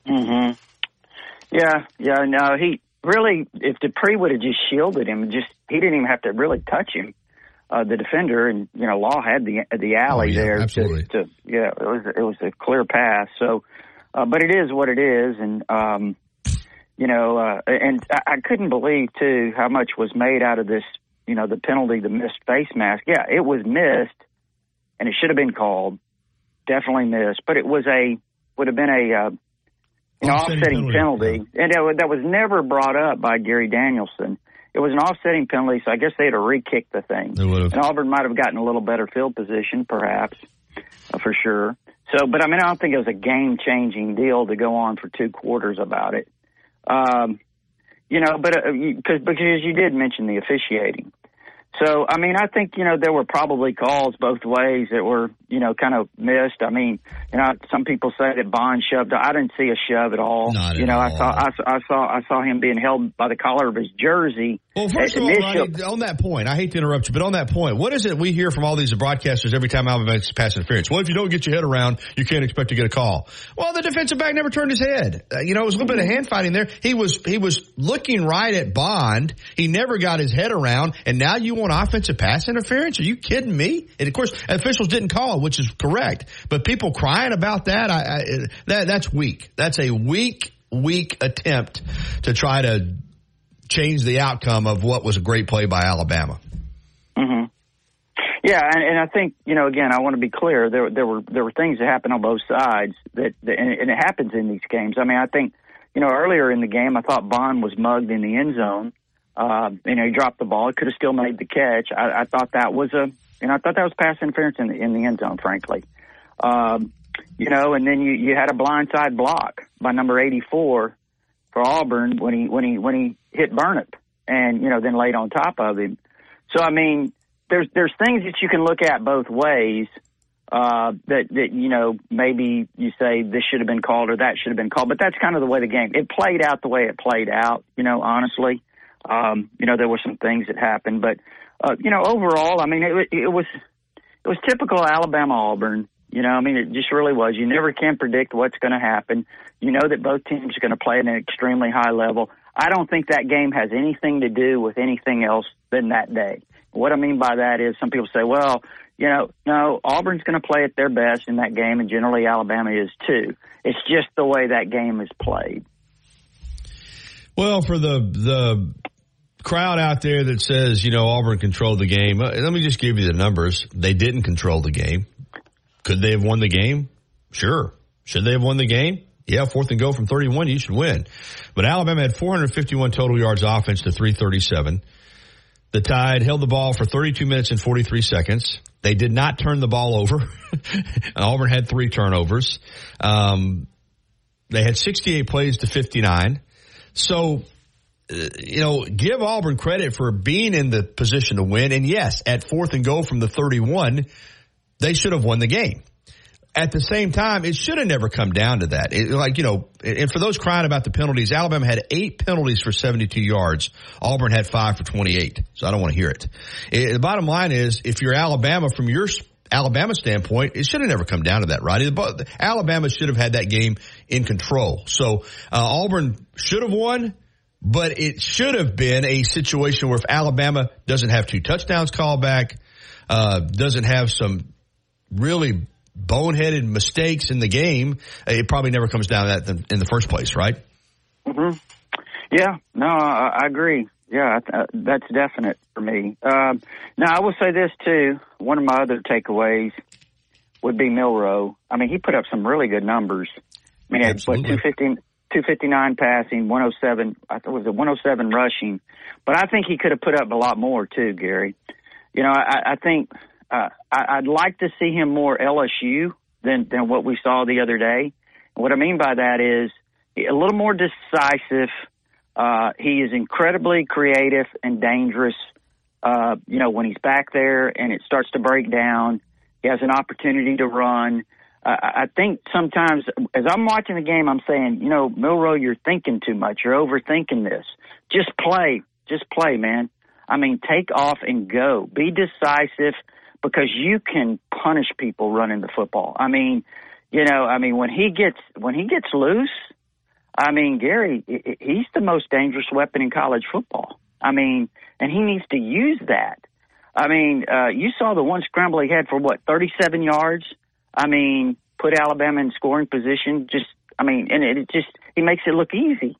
hmm Yeah, yeah, no, he really, if Dippre would have just shielded him, just, he didn't even have to really touch him uh, the defender, and you know Law had the the alley oh, yeah, there. Absolutely. To, to, yeah, it was it was a clear pass. So, uh, but it is what it is, and um, you know, uh, and I, I couldn't believe too how much was made out of this. You know, the penalty, the missed face mask. Yeah, it was missed, and it should have been called. Definitely missed, but it was a would have been a uh, know offsetting, offsetting penalty, penalty. and that, that was never brought up by Gary Danielson it was an offsetting penalty, so I guess they had to re-kick the thing. And Auburn might have gotten a little better field position, perhaps, uh, for sure. So, but I mean, I don't think it was a game-changing deal to go on for two quarters about it. Um, you know, but because uh, because you did mention the officiating, so, I mean, I think, you know, there were probably calls both ways that were, you know, kind of missed. I mean, you know, some people say that Bond shoved. I didn't see a shove at all. Not you know, all. I saw, I, I saw, I saw him being held by the collar of his jersey. Well, first of all, Ronnie, on that point, I hate to interrupt you, but on that point, what is it we hear from all these broadcasters every time Alabama makes pass interference? Well, if you don't get your head around, you can't expect to get a call. Well, the defensive back never turned his head. Uh, you know, it was a little bit of hand fighting there. He was, he was looking right at Bond. He never got his head around, and now you want offensive pass interference? Are you kidding me? And of course, officials didn't call, which is correct. But people crying about that, I, I, that that's weak. That's a weak, weak attempt to try to change the outcome of what was a great play by Alabama. Mm-hmm. Yeah, and, and I think you know. Again, I want to be clear. There, there were there were things that happened on both sides that, that and, and it happens in these games. I mean, I think you know earlier in the game, I thought Bond was mugged in the end zone uh, you know, he dropped the ball. He could have still made the catch. I, I thought that was a, you know, I thought that was pass interference in the, in the end zone, frankly. Um, you know, and then you, you had a blindside block by number 84 for Auburn when he, when he, when he hit Burnip and, you know, then laid on top of him. So, I mean, there's, there's things that you can look at both ways, uh, that, that, you know, maybe you say this should have been called or that should have been called, but that's kind of the way the game, it played out the way it played out, you know, honestly. Um, you know, there were some things that happened, but uh, you know, overall, I mean, it, it was it was typical Alabama Auburn. You know, I mean, it just really was. You never can predict what's going to happen. You know that both teams are going to play at an extremely high level. I don't think that game has anything to do with anything else than that day. What I mean by that is some people say, well, you know, no, Auburn's going to play at their best in that game, and generally Alabama is too. It's just the way that game is played. Well, for the the crowd out there that says, you know, Auburn controlled the game, uh, let me just give you the numbers. They didn't control the game. Could they have won the game? Sure. Should they have won the game? Yeah, fourth and go from 31, you should win. But Alabama had 451 total yards offense to 337. The Tide held the ball for 32 minutes and 43 seconds. They did not turn the ball over. Auburn had three turnovers. Um, they had 68 plays to 59. So, uh, you know, give Auburn credit for being in the position to win. And yes, at fourth and go from the 31, they should have won the game at the same time, it should have never come down to that. It, like, you know, and for those crying about the penalties, Alabama had eight penalties for 72 yards. Auburn had five for 28. So I don't want to hear it. it the bottom line is, if you're Alabama from your Alabama standpoint, it should have never come down to that, right? Alabama should have had that game in control. So uh, Auburn should have won, but it should have been a situation where if Alabama doesn't have two touchdowns called back, uh, doesn't have some really boneheaded mistakes in the game, it probably never comes down to that in the first place, right? Mm-hmm. Yeah, no, I, I agree. Yeah, uh, that's definite for me. Um, now, I will say this too. One of my other takeaways would be Milroe. I mean, he put up some really good numbers. I mean, Absolutely. what, 250, 259 passing, 107, I thought it was a 107 rushing. But I think he could have put up a lot more too, Gary. You know, I, I think uh, I, would like to see him more LSU than than what we saw the other day. what I mean by that is a little more decisive. Uh, he is incredibly creative and dangerous. Uh, you know, when he's back there and it starts to break down, he has an opportunity to run. Uh, I think sometimes as I'm watching the game, I'm saying, you know, Milroe, you're thinking too much. You're overthinking this. Just play. Just play, man. I mean, take off and go. Be decisive because you can punish people running the football. I mean, you know, I mean when he gets when he gets loose, I mean Gary, he's the most dangerous weapon in college football. I mean, and he needs to use that. I mean, uh, you saw the one scramble he had for what 37 yards. I mean, put Alabama in scoring position. Just, I mean, and it just he makes it look easy.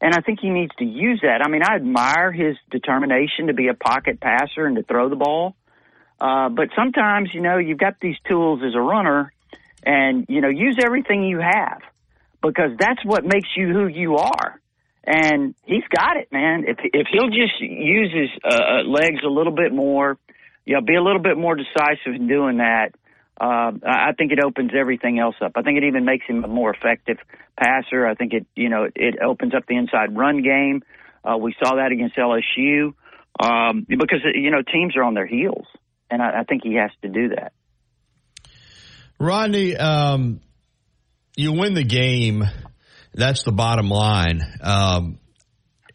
And I think he needs to use that. I mean, I admire his determination to be a pocket passer and to throw the ball. Uh, but sometimes, you know, you've got these tools as a runner and, you know, use everything you have because that's what makes you who you are. And he's got it, man. If, if he'll just use his uh, uh, legs a little bit more, you know, be a little bit more decisive in doing that, uh, I think it opens everything else up. I think it even makes him a more effective passer. I think it, you know, it opens up the inside run game. Uh, we saw that against LSU um, because you know teams are on their heels and I, I think he has to do that. Rodney, um, you win the game. That's the bottom line. Um,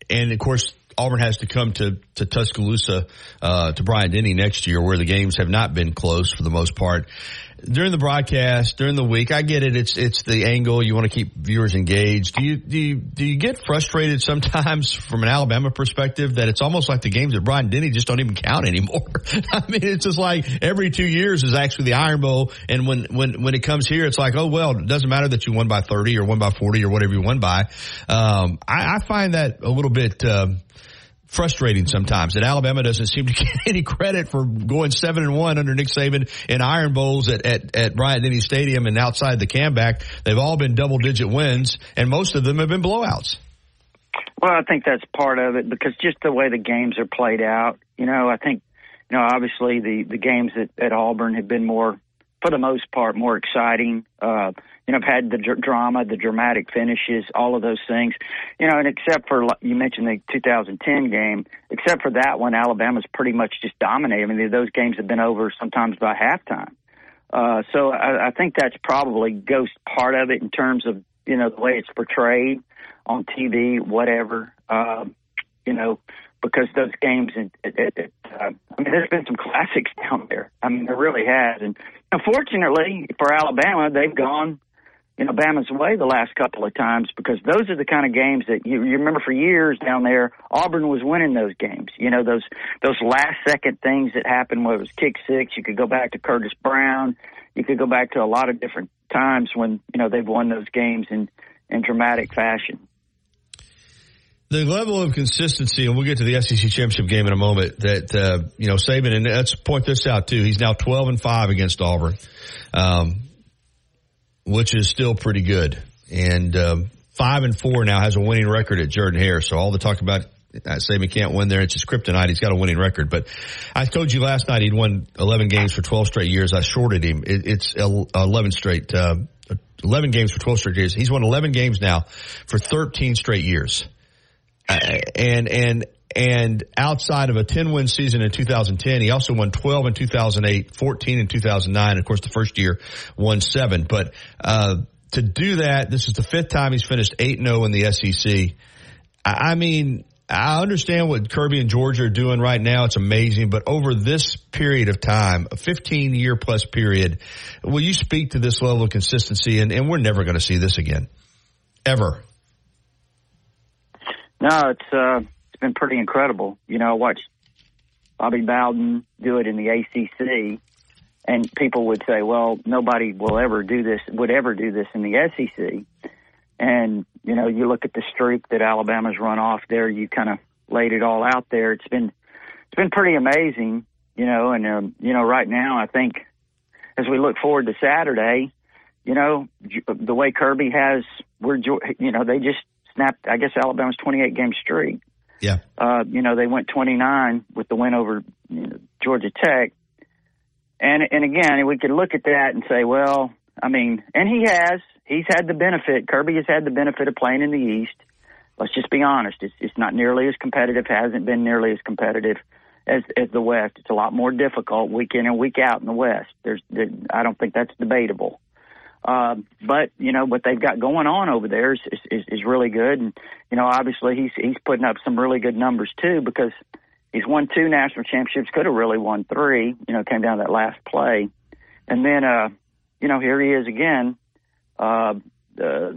and of course, Auburn has to come to, to Tuscaloosa, uh, to Bryant Denny next year where the games have not been close for the most part during the broadcast, during the week, I get it. It's it's the angle you want to keep viewers engaged. Do you do you, do you get frustrated sometimes from an Alabama perspective that it's almost like the games at Bryant Denny just don't even count anymore? I mean, it's just like every two years is actually the Iron Bowl, and when when when it comes here, it's like, oh well, it doesn't matter that you won by thirty or won by forty or whatever you won by. Um, I, I find that a little bit. Um, frustrating sometimes that Alabama doesn't seem to get any credit for going seven and one under Nick Saban in Iron Bowls at, at, at Bryant Denny Stadium and outside the Camback. They've all been double digit wins and most of them have been blowouts. Well, I think that's part of it because just the way the games are played out, you know, I think, you know, obviously the, the games at, at Auburn have been more, for the most part, more exciting. Uh, you know, had the dr- drama, the dramatic finishes, all of those things. You know, and except for you mentioned the 2010 game, except for that one, Alabama's pretty much just dominated. I mean, those games have been over sometimes by halftime. Uh, so I, I think that's probably goes part of it in terms of you know the way it's portrayed on TV, whatever. Uh, you know, because those games, it, it, it, uh, I mean, there's been some classics down there. I mean, there really has. And unfortunately for Alabama, they've gone, you know, way the last couple of times because those are the kind of games that you, you remember for years down there, Auburn was winning those games. You know, those, those last second things that happened where it was kick six. You could go back to Curtis Brown. You could go back to a lot of different times when, you know, they've won those games in, in dramatic fashion the level of consistency, and we'll get to the SEC championship game in a moment. That uh, you know, Saban, and let's point this out too. He's now twelve and five against Auburn, um, which is still pretty good, and um, five and four now has a winning record at Jordan Hare. So all the talk about uh, Saban can't win there. It's his kryptonite. He's got a winning record. But I told you last night he'd won 11 games for 12 straight years. I shorted him. It, it's 11 straight, uh, 11 games for 12 straight years. He's won 11 games now for 13 straight years and and and outside of a 10 win season in 2010, he also won 12 in 2008, 14 in 2009. Of course, the first year won seven. But uh, to do that, this is the fifth time he's finished 8 0 in the SEC. I mean, I understand what Kirby and Georgia are doing right now. It's amazing. But over this period of time, a 15 year plus period, will you speak to this level of consistency? And, and we're never going to see this again. Ever. No, it's uh, been pretty incredible. You know, I watched Bobby Bowden do it in the ACC, and people would say, "Well, nobody will ever do this. Would ever do this in the SEC." And you know, you look at the streak that Alabama's run off there. You kind of laid it all out there. It's been it's been pretty amazing. You know, and um, you know, right now, I think as we look forward to Saturday, you know, the way Kirby has, we're, you know, they just snapped, I guess, Alabama's 28 game streak. Yeah. Uh, you know, they went 29 with the win over you know, Georgia Tech. And, and again, we could look at that and say, well, I mean, and he has, he's had the benefit, Kirby has had the benefit of playing in the East. Let's just be honest. It's, it's not nearly as competitive, hasn't been nearly as competitive as, as the West. It's a lot more difficult week in and week out in the West. There's, there, I don't think that's debatable. Uh, but you know what they've got going on over there is, is is really good, and you know obviously he's he's putting up some really good numbers too because he's won two national championships, could have really won three. You know, came down to that last play, and then uh, you know here he is again, uh, uh,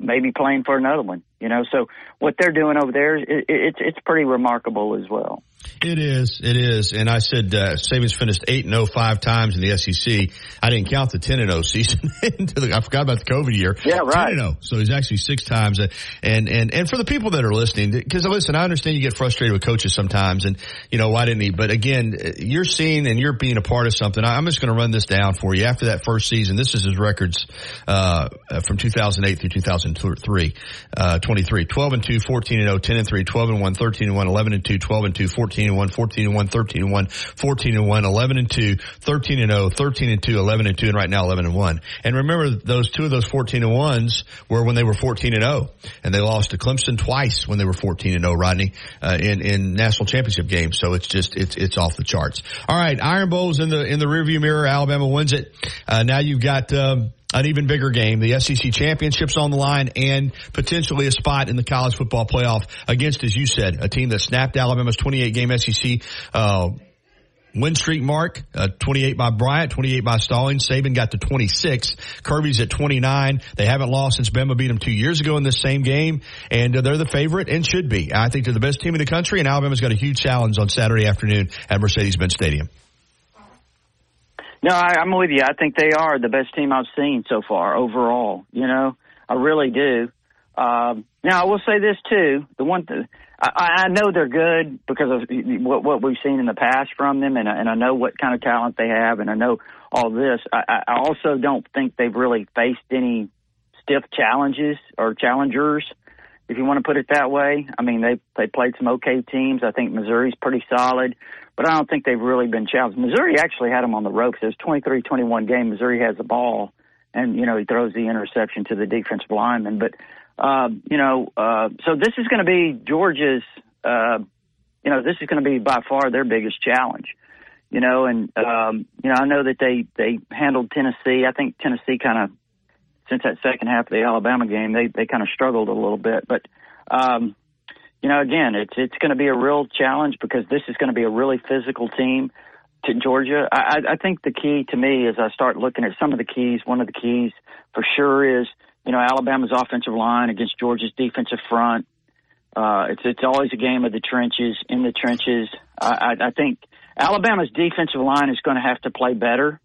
maybe playing for another one. You know, so what they're doing over there, it, it's it's pretty remarkable as well. It is, it is, and I said uh, Saban's finished eight and 0 five times in the SEC. I didn't count the ten and 0 season. the, I forgot about the COVID year. Yeah, right. 10 and 0. So he's actually six times. Uh, and and and for the people that are listening, because listen, I understand you get frustrated with coaches sometimes, and you know why didn't he? But again, you're seeing and you're being a part of something. I'm just going to run this down for you. After that first season, this is his records uh, from 2008 through 2003. Uh, 23, 12 and 2, 14 and 0, 10 and 3, 12 and 1, 13 and 1, 11 and 2, 12 and 2, 14 and 1, 14 and 1, 13 and 1, 14 and 1, 11 and 2, 13 and 0, 13 and 2, 11 and 2, and right now 11 and 1. And remember those two of those 14 and 1s were when they were 14 and 0. And they lost to Clemson twice when they were 14 and 0, Rodney, uh, in, in national championship games. So it's just, it's, it's off the charts. All right. Iron Bowl's in the, in the rearview mirror. Alabama wins it. Uh, now you've got, um, an even bigger game, the SEC championships on the line and potentially a spot in the college football playoff against, as you said, a team that snapped Alabama's 28 game SEC, uh, win streak mark, uh, 28 by Bryant, 28 by Stallings. Saban got to 26. Kirby's at 29. They haven't lost since Bama beat them two years ago in this same game, and uh, they're the favorite and should be. I think they're the best team in the country, and Alabama's got a huge challenge on Saturday afternoon at Mercedes-Benz Stadium. No, I, I'm with you. I think they are the best team I've seen so far overall. You know, I really do. Um, now, I will say this too: the one th- I, I know they're good because of what, what we've seen in the past from them, and, and I know what kind of talent they have, and I know all this. I, I also don't think they've really faced any stiff challenges or challengers, if you want to put it that way. I mean, they they played some okay teams. I think Missouri's pretty solid but I don't think they've really been challenged. Missouri actually had them on the ropes. It was 23-21 game. Missouri has the ball, and you know he throws the interception to the defensive lineman. But uh, you know, uh, so this is going to be Georgia's. Uh, you know, this is going to be by far their biggest challenge. You know, and um, you know, I know that they they handled Tennessee. I think Tennessee kind of since that second half of the Alabama game, they they kind of struggled a little bit, but. Um, you know, again, it's it's going to be a real challenge because this is going to be a really physical team to Georgia. I, I think the key to me as I start looking at some of the keys, one of the keys for sure is, you know, Alabama's offensive line against Georgia's defensive front. Uh, it's it's always a game of the trenches, in the trenches. I, I, I think Alabama's defensive line is going to have to play better.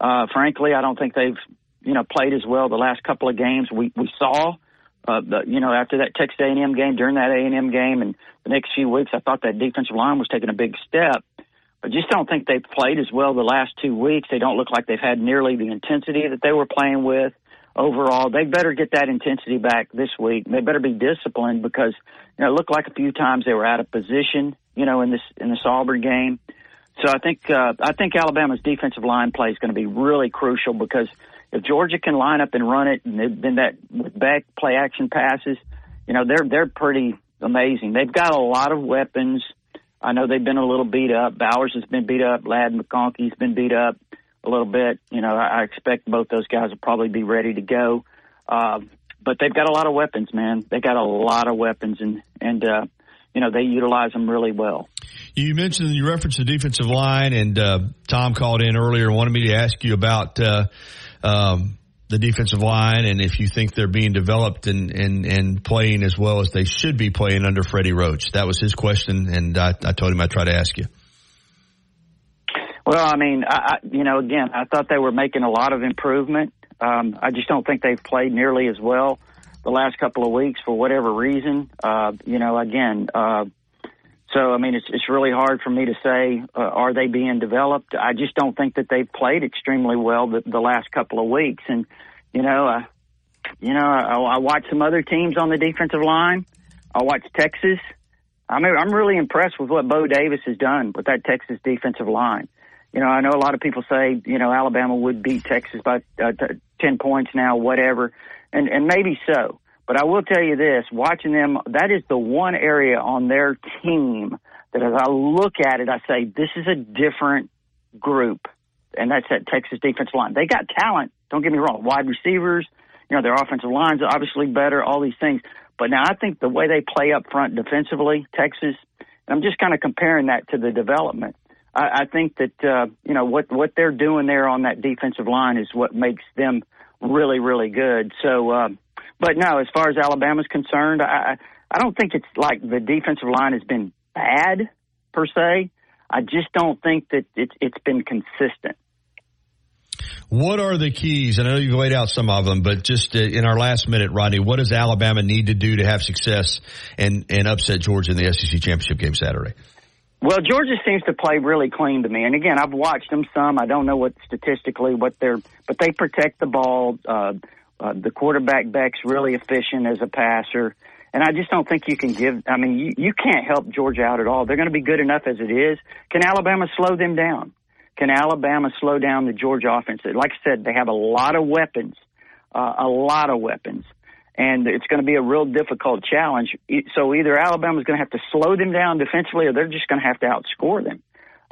Uh, frankly, I don't think they've you know played as well the last couple of games. We we saw, uh, the, you know, after that Texas A&M game, during that A&M game, and the next few weeks, I thought that defensive line was taking a big step. I just don't think they've played as well the last two weeks. They don't look like they've had nearly the intensity that they were playing with overall. They better get that intensity back this week. They better be disciplined because you know it looked like a few times they were out of position. You know, in this in this Auburn game. So I think uh, I think Alabama's defensive line play is going to be really crucial because if Georgia can line up and run it, and then that with back play action passes, you know they're they're pretty amazing. They've got a lot of weapons. I know they've been a little beat up. Bowers has been beat up. Ladd McConkey's been beat up a little bit. You know, I, I expect both those guys will probably be ready to go. Uh, but they've got a lot of weapons, man. They got a lot of weapons, and and uh, you know they utilize them really well. You mentioned you referenced the defensive line, and uh, Tom called in earlier and wanted me to ask you about uh, um, the defensive line and if you think they're being developed and, and, and playing as well as they should be playing under Freddie Roach. That was his question, and I, I told him I'd try to ask you. Well, I mean, I, I, you know, again, I thought they were making a lot of improvement. Um, I just don't think they've played nearly as well the last couple of weeks for whatever reason. Uh, you know, again, uh, so I mean, it's it's really hard for me to say uh, are they being developed. I just don't think that they've played extremely well the, the last couple of weeks. And you know, uh, you know, I, I watch some other teams on the defensive line. I watch Texas. I mean, I'm really impressed with what Bo Davis has done with that Texas defensive line. You know, I know a lot of people say, you know, Alabama would beat Texas by uh, t- 10 points now, whatever. And, and maybe so. But I will tell you this, watching them, that is the one area on their team that as I look at it, I say, this is a different group. And that's that Texas defensive line. They got talent. Don't get me wrong. Wide receivers, you know, their offensive line's are obviously better, all these things. But now I think the way they play up front defensively, Texas, I'm just kind of comparing that to the development. I, I think that uh, you know what what they're doing there on that defensive line is what makes them really really good. So, uh, but no, as far as Alabama's concerned, I I don't think it's like the defensive line has been bad per se. I just don't think that it's it's been consistent. What are the keys? And I know you've laid out some of them, but just uh, in our last minute, Rodney, what does Alabama need to do to have success and, and upset Georgia in the SEC championship game Saturday? Well, Georgia seems to play really clean to me. And again, I've watched them some. I don't know what statistically what they're, but they protect the ball. Uh, uh, the quarterback Beck's really efficient as a passer. And I just don't think you can give, I mean, you, you can't help Georgia out at all. They're going to be good enough as it is. Can Alabama slow them down? Can Alabama slow down the Georgia offense? Like I said, they have a lot of weapons, uh, a lot of weapons and it's going to be a real difficult challenge. So either Alabama's going to have to slow them down defensively, or they're just going to have to outscore them.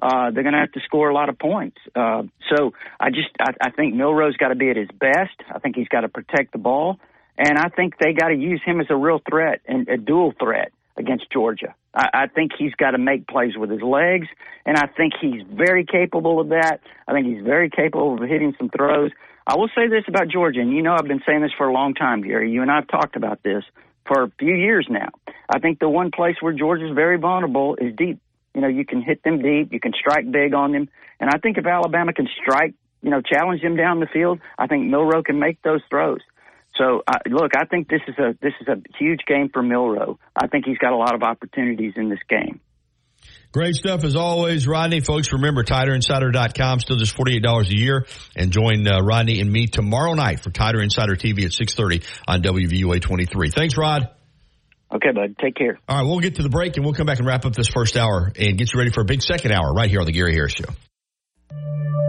Uh, they're going to have to score a lot of points. Uh, so I just I, I think Milroe's got to be at his best. I think he's got to protect the ball, and I think they got to use him as a real threat and a dual threat against Georgia. I, I think he's got to make plays with his legs, and I think he's very capable of that. I think he's very capable of hitting some throws. I will say this about Georgia, and you know I've been saying this for a long time, Gary. You and I have talked about this for a few years now. I think the one place where Georgia's very vulnerable is deep. You know, you can hit them deep, you can strike big on them, and I think if Alabama can strike, you know, challenge them down the field, I think Milroe can make those throws. So, uh, look, I think this is a this is a huge game for Milroe. I think he's got a lot of opportunities in this game. Great stuff as always, Rodney. Folks, remember, TiderInsider.com, still just $48 a year. And join uh, Rodney and me tomorrow night for Tider Insider TV at 630 on WVUA 23. Thanks, Rod. Okay, bud. Take care. All right, we'll get to the break and we'll come back and wrap up this first hour and get you ready for a big second hour right here on the Gary Harris Show.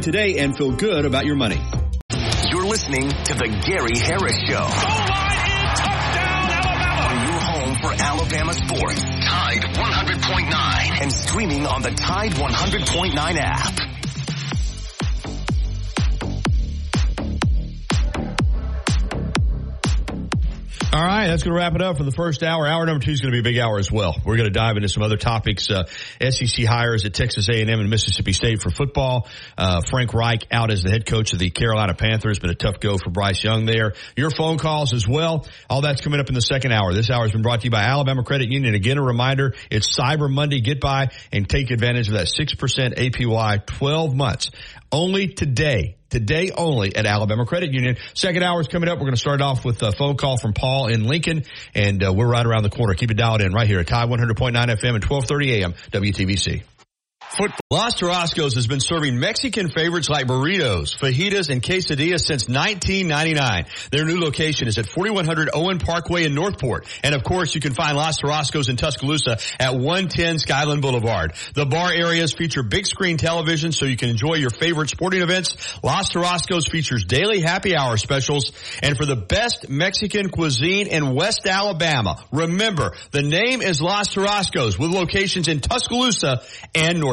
today and feel good about your money. You're listening to the Gary Harris Show. On your home for Alabama sports. Tide 100.9 and streaming on the Tide 100.9 app. All right, that's going to wrap it up for the first hour. Hour number two is going to be a big hour as well. We're going to dive into some other topics. Uh, SEC hires at Texas A&M and Mississippi State for football. Uh, Frank Reich out as the head coach of the Carolina Panthers. Been a tough go for Bryce Young there. Your phone calls as well. All that's coming up in the second hour. This hour has been brought to you by Alabama Credit Union. Again, a reminder, it's Cyber Monday. Get by and take advantage of that 6% APY 12 months. Only today today only at Alabama Credit Union. Second hour is coming up. We're going to start off with a phone call from Paul in Lincoln, and uh, we're right around the corner. Keep it dialed in right here at Tide 100.9 FM and 1230 AM WTBC. Football. Los Tarascos has been serving Mexican favorites like burritos, fajitas, and quesadillas since 1999. Their new location is at 4100 Owen Parkway in Northport. And of course, you can find Los Tarascos in Tuscaloosa at 110 Skyland Boulevard. The bar areas feature big screen television so you can enjoy your favorite sporting events. Los Tarascos features daily happy hour specials. And for the best Mexican cuisine in West Alabama, remember, the name is Los Tarascos with locations in Tuscaloosa and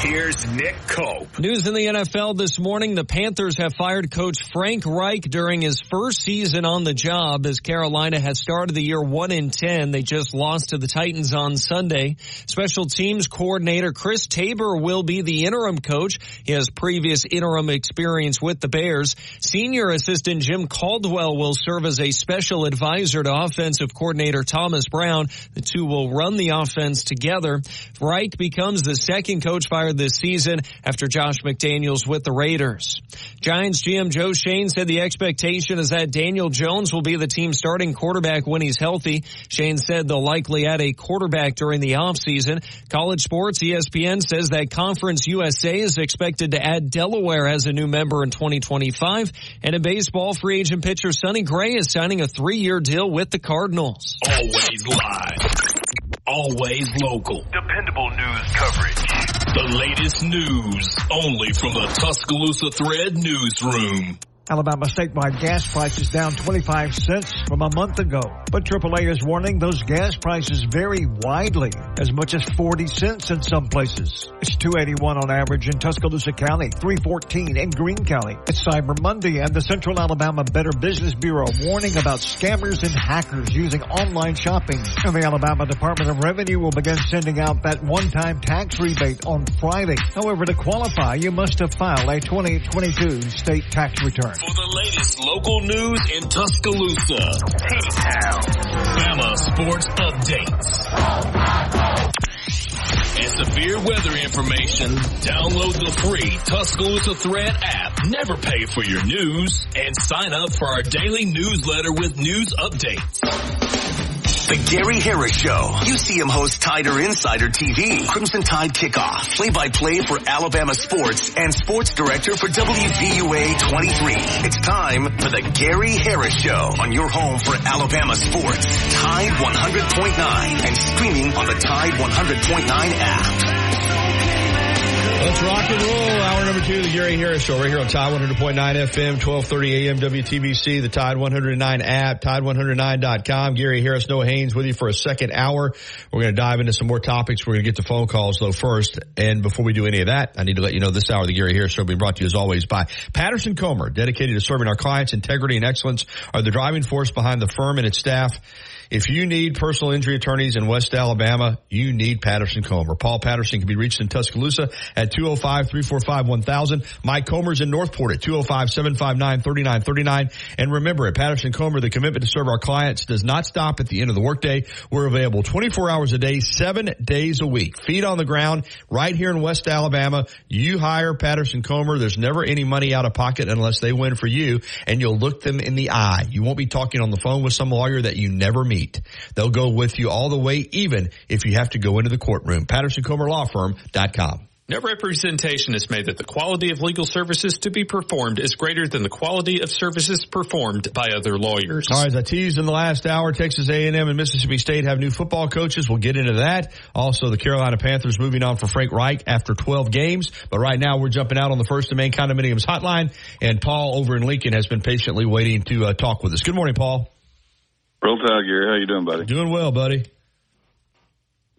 Here's Nick Cope. News in the NFL this morning. The Panthers have fired coach Frank Reich during his first season on the job as Carolina has started the year 1 in 10. They just lost to the Titans on Sunday. Special teams coordinator Chris Tabor will be the interim coach. He has previous interim experience with the Bears. Senior assistant Jim Caldwell will serve as a special advisor to offensive coordinator Thomas Brown. The two will run the offense together. Reich becomes the second coach fired this season after Josh McDaniels with the Raiders. Giants GM Joe Schoen said the expectation is that Daniel Jones will be the team's starting quarterback when he's healthy. Schoen said they'll likely add a quarterback during the offseason. College Sports ESPN says that Conference USA is expected to add Delaware as a new member in 2025. And in baseball, free agent pitcher Sonny Gray is signing a three-year deal with the Cardinals. Always live. Always local. Dependable news coverage. The latest news only from the Tuscaloosa Thread newsroom. Alabama statewide gas prices down 25 cents from a month ago. But AAA is warning those gas prices vary widely, as much as 40 cents in some places. It's 281 on average in Tuscaloosa County, 314 in Greene County. It's Cyber Monday and the Central Alabama Better Business Bureau warning about scammers and hackers using online shopping. And the Alabama Department of Revenue will begin sending out that one-time tax rebate on Friday. However, to qualify, you must have filed a 2022 state tax return. For the latest local news in Tuscaloosa, T-Town, Bama Sports Updates. And severe weather information, download the free Tuscaloosa Thread app. Never pay for your news and sign up for our daily newsletter with news updates. The Gary Harris Show. UCM host Tider Insider TV. Crimson Tide Kickoff. Play-by-play for Alabama sports and sports director for WVUA 23. It's time for the Gary Harris Show on your home for Alabama sports. Tide 100.9 and streaming on the Tide 100.9 app. Let's rock and roll. Hour number two the Gary Harris Show right here on Tide 100.9 FM, 1230 AM WTBC, the Tide 109 app, Tide109.com. Gary Harris, Noah Haynes with you for a second hour. We're going to dive into some more topics. We're going to get to phone calls though first. And before we do any of that, I need to let you know this hour the Gary Harris Show being brought to you as always by Patterson Comer, dedicated to serving our clients. Integrity and excellence are the driving force behind the firm and its staff. If you need personal injury attorneys in West Alabama, you need Patterson Comer. Paul Patterson can be reached in Tuscaloosa at 205-345-1000. Mike Comer's in Northport at 205-759-3939. And remember, at Patterson Comer, the commitment to serve our clients does not stop at the end of the workday. We're available 24 hours a day, seven days a week. Feet on the ground right here in West Alabama. You hire Patterson Comer. There's never any money out of pocket unless they win for you and you'll look them in the eye. You won't be talking on the phone with some lawyer that you never meet. They'll go with you all the way, even if you have to go into the courtroom. PattersonComerLawFirm.com. No representation is made that the quality of legal services to be performed is greater than the quality of services performed by other lawyers. All right, as I teased in the last hour, Texas A&M and Mississippi State have new football coaches. We'll get into that. Also, the Carolina Panthers moving on for Frank Reich after 12 games. But right now, we're jumping out on the First and Main Condominiums hotline, and Paul over in Lincoln has been patiently waiting to uh, talk with us. Good morning, Paul. Roll Tide, Gary. How you doing, buddy? Doing well, buddy.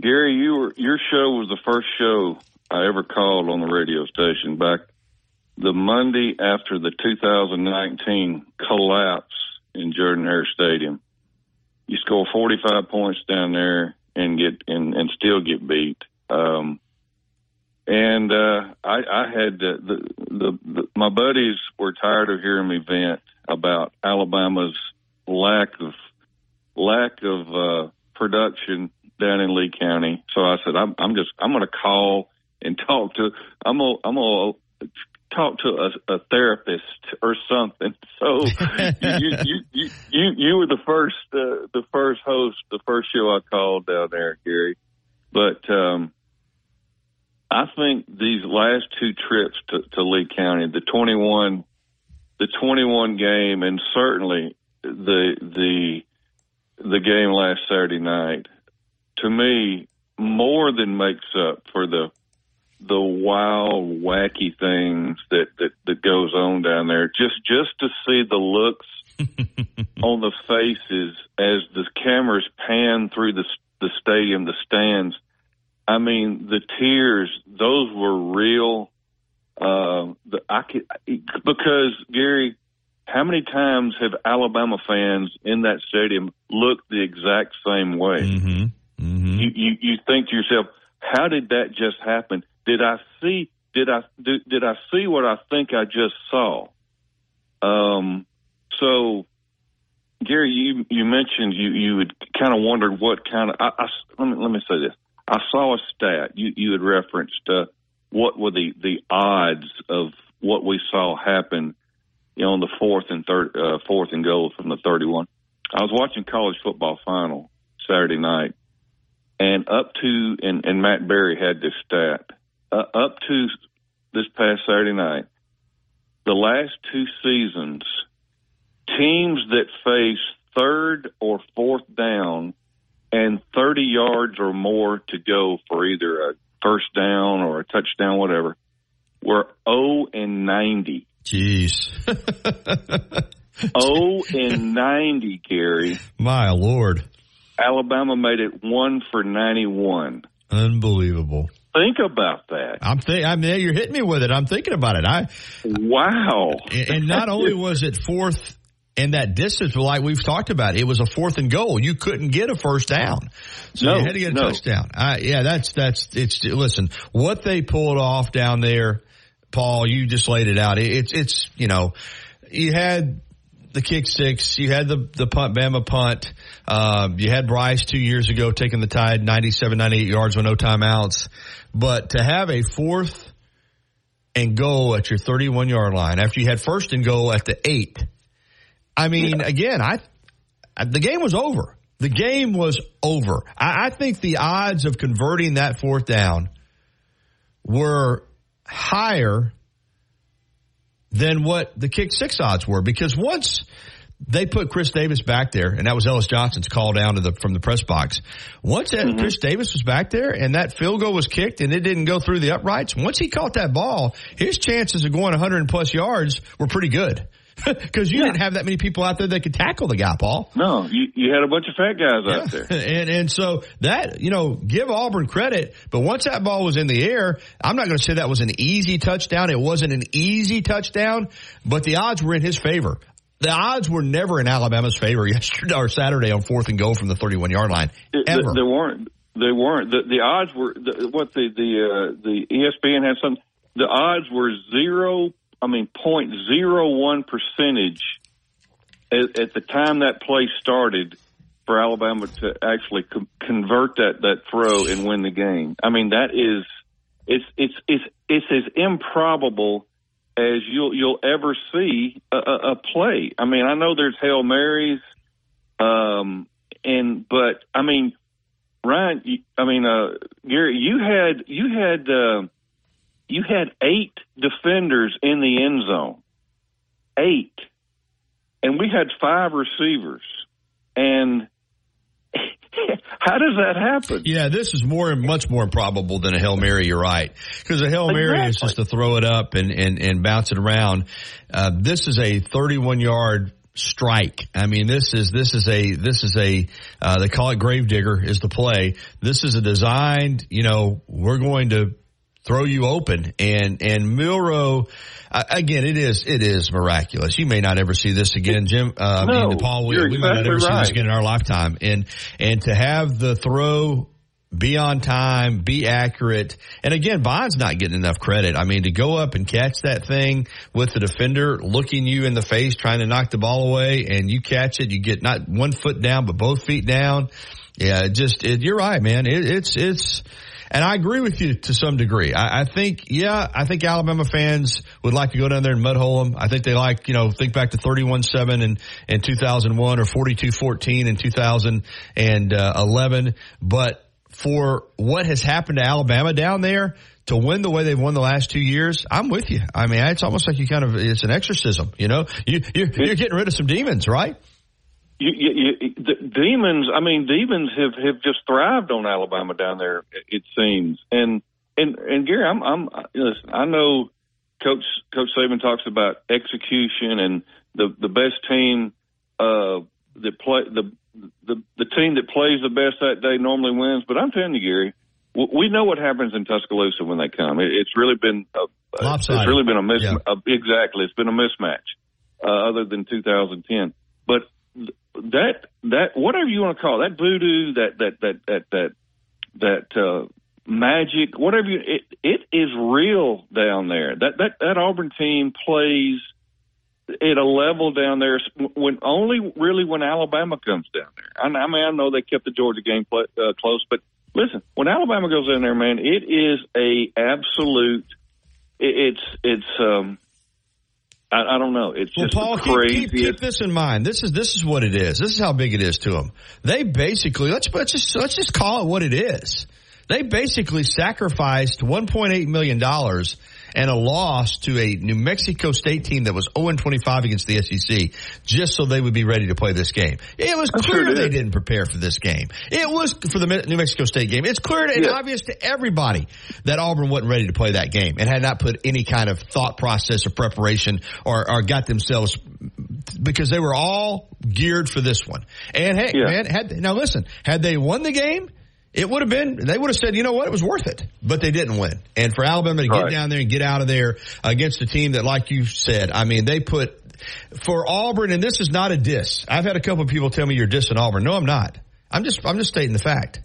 Gary, you were your show was the first show I ever called on the radio station back the Monday after the 2019 collapse in Jordan Hare Stadium. You score 45 points down there and get and, and still get beat. Um, and uh, I, I had the, the, the, the my buddies were tired of hearing me vent about Alabama's lack of lack of uh, production down in Lee County. So I said, I'm, I'm just I'm going to call and talk to I'm gonna I'm gonna talk to a, a therapist or something. So you, you you you you were the first uh, the first host, the first show I called down there, Gary. But um, I think these last two trips to, to Lee County, the twenty one the twenty one game, and certainly the the the game last Saturday night, to me, more than makes up for the the wild, wacky things that, that, that goes on down there. Just, just to see the looks on the faces as the cameras pan through the, the stadium, the stands. I mean, the tears, those were real. Uh, the, I could, because Gary, how many times have Alabama fans in that stadium looked the exact same way? Mm-hmm. Mm-hmm. You, you, you think to yourself, how did that just happen? Did I see? Did I did, did I see what I think I just saw? Um, so, Gary, you you mentioned you you had kind of wondered what kind of. I, I, let me let me say this. I saw a stat you you had referenced. Uh, what were the the odds of what we saw happen? You know, on the fourth and third, uh, fourth and goal from the thirty-one. I was watching college football final Saturday night, and up to and, and Matt Berry had this stat uh, up to this past Saturday night, the last two seasons, teams that face third or fourth down and 30 yards or more to go for either a first down or a touchdown, whatever, were 0 and 90. Jeez. 0 and 90, Gary. My lord. Alabama made it 1 for 91. Unbelievable think about that. I'm think. I mean, you're hitting me with it. I'm thinking about it. I wow. And not only was it fourth in that distance, like we've talked about, it was a fourth and goal. You couldn't get a first down, so no, you had to get a no. touchdown. I, yeah, that's that's it's. Listen, what they pulled off down there, Paul. You just laid it out. It, it's it's you know, you had the kick six. You had the the punt, Bama punt. Uh, you had Bryce two years ago taking the tide, 97, 98 yards with no timeouts. But to have a fourth and goal at your 31 yard line after you had first and goal at the eight, I mean, again, I the game was over. The game was over. I, I think the odds of converting that fourth down were higher than what the kick six odds were because once they put Chris Davis back there, and that was Ellis Johnson's call down to the from the press box. Once that mm-hmm. Chris Davis was back there, and that field goal was kicked, and it didn't go through the uprights. Once he caught that ball, his chances of going 100 plus yards were pretty good. Because you yeah. didn't have that many people out there that could tackle the guy, Paul. No, you, you had a bunch of fat guys yeah. out there. and and so that, you know, give Auburn credit, but once that ball was in the air, I'm not going to say that was an easy touchdown. It wasn't an easy touchdown, but the odds were in his favor. The odds were never in Alabama's favor yesterday or Saturday on fourth and goal from the 31 yard line. Ever. They weren't. They weren't. The, the odds were the, what the the uh, the ESPN had some. The odds were zero. I mean, point zero one percentage at, at the time that play started for Alabama to actually co- convert that that throw and win the game. I mean, that is it's it's it's it's as improbable as you'll you'll ever see a, a, a play. I mean, I know there's hail marys, um, and but I mean, Ryan, I mean, uh, Gary, you had you had uh, you had eight defenders in the end zone, eight, and we had five receivers, and how does that happen? Yeah, this is more much more improbable than a hail mary. You're right, because a hail mary Exactly. is just to throw it up and and and bounce it around. Uh, this is a 31 yard strike. I mean, this is this is a this is a uh, they call it gravedigger is the play. This is a designed. You know, we're going to throw you open and and Milroe. Uh, again, it is it is miraculous. You may not ever see this again, Jim. Uh, I mean, No, Paul, we, we might not ever see this again in our lifetime. And and to have the throw be on time, be accurate. And again, Bond's not getting enough credit. I mean, to go up and catch that thing with the defender looking you in the face, trying to knock the ball away and you catch it, you get not one foot down, but both feet down. Yeah, just, it, you're right, man. It, it's, it's, and I agree with you to some degree. I, I think, yeah, I think Alabama fans would like to go down there and mudhole them. I think they like, you know, think back to 31-7 in, in 2001 or 42-14 in 2011. But for what has happened to Alabama down there, to win the way they've won the last two years, I'm with you. I mean, it's almost like you kind of, it's an exorcism, you know? You, you're, you're getting rid of some demons, right? You, you, you, the demons. I mean, demons have have just thrived on Alabama down there. It seems. And and and Gary, I'm I'm listen, I know Coach Coach Saban talks about execution and the the best team uh that play the the the team that plays the best that day normally wins. But I'm telling you, Gary, w- we know what happens in Tuscaloosa when they come. It, it's really been a, Lopsided. it's really been a mis Yeah. a, exactly. It's been a mismatch uh, other than 2010. But that that whatever you want to call it, that voodoo, that that that that that that uh, magic, whatever you, it it is real down there. That that that Auburn team plays at a level down there when only really when Alabama comes down there. I, I mean, I know they kept the Georgia game pl- uh, close, but listen, when Alabama goes in there, man, it is a absolute. It, it's it's um. I, I don't know. It's Well, just Paul, the keep, keep, keep this in mind. This is this is what it is. This is how big it is to them. They basically let's let's just let's just call it what it is. They basically sacrificed 1.8 million dollars and a loss to a New Mexico State team that was 0 25 against the SEC just so they would be ready to play this game. It was I clear sure they did. didn't prepare for this game. It was for the New Mexico State game. It's clear and Yeah. obvious to everybody that Auburn wasn't ready to play that game and had not put any kind of thought process or preparation or, or got themselves because they were all geared for this one. And hey, Yeah. man, had now listen, had they won the game, it would have been they would have said, you know what, it was worth it. But they didn't win. And for Alabama to get Right. down there and get out of there against a team that, like you said, I mean, they put for Auburn, and this is not a diss. I've had a couple of people tell me you're dissing Auburn. No, I'm not. I'm just I'm just stating the fact.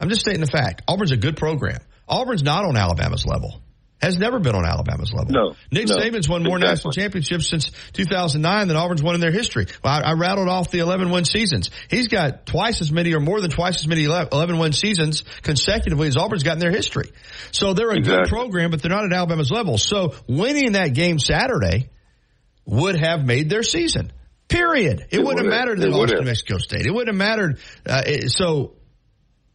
I'm just stating the fact. Auburn's a good program. Auburn's not on Alabama's level. Has never been on Alabama's level. No, Nick no, Saban's won more exactly. national championships since 2009 than Auburn's won in their history. Well, I, I rattled off the 11 win seasons. He's got twice as many or more than twice as many 11 win seasons consecutively as Auburn's got in their history. So they're a good program, but they're not at Alabama's level. So winning that game Saturday would have made their season. Period. It, It wouldn't have mattered It they would lost to. Mexico State. It wouldn't have mattered. Uh, it- so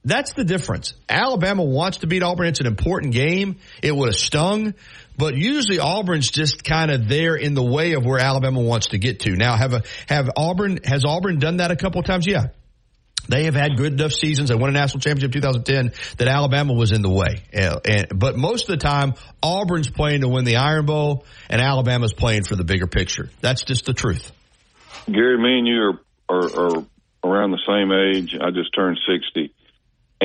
that's the difference. Alabama wants to beat Auburn. It's an important game. It would have stung, but usually Auburn's just kind of there in the way of where Alabama wants to get to. Now, have a, have Auburn, has Auburn done that a couple times? Yeah. They have had good enough seasons. They won a national championship in 2010 that Alabama was in the way. Uh, and, but most of the time, Auburn's playing to win the Iron Bowl and Alabama's playing for the bigger picture. That's just the truth. Gary, me and you are, are, are around the same age. I just turned 60.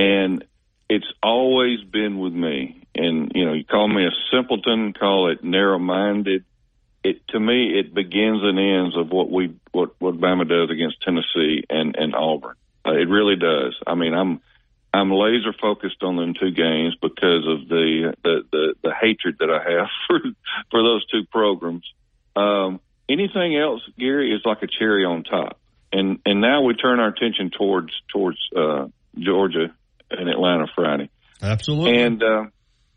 And it's always been with me. And, you know, you call me a simpleton, call it narrow minded. it to me it begins and ends of what we what what Bama does against Tennessee and and Auburn. Uh, it really does. I mean, I'm I'm laser focused on them two games because of the the the, the hatred that I have for for those two programs. Um, anything else, Gary, is like a cherry on top. And and now we turn our attention towards towards uh, Georgia and Atlanta Friday. Absolutely. And uh,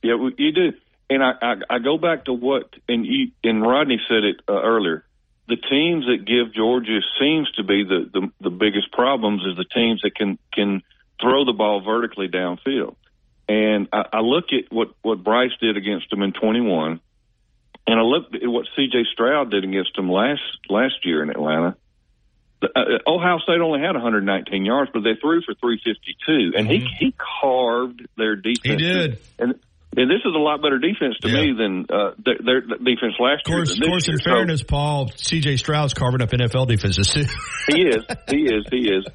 yeah, we- you do. And I, I I go back to what and you and Rodney said it uh, earlier. The teams that give Georgia seems to be the, the the biggest problems is the teams that can can throw the ball vertically downfield. And I, I look at what what Bryce did against them in 21, and I look at what C.J. Stroud did against them last last year in Atlanta. Uh, Ohio State only had 119 yards, but they threw for 352, and he he carved their defense. He did. and and this is a lot better defense to me than uh, their, their defense last Of course, year. of course. In fairness, Paul, C.J. Stroud's carving up NFL defenses too. he is, he is, he is.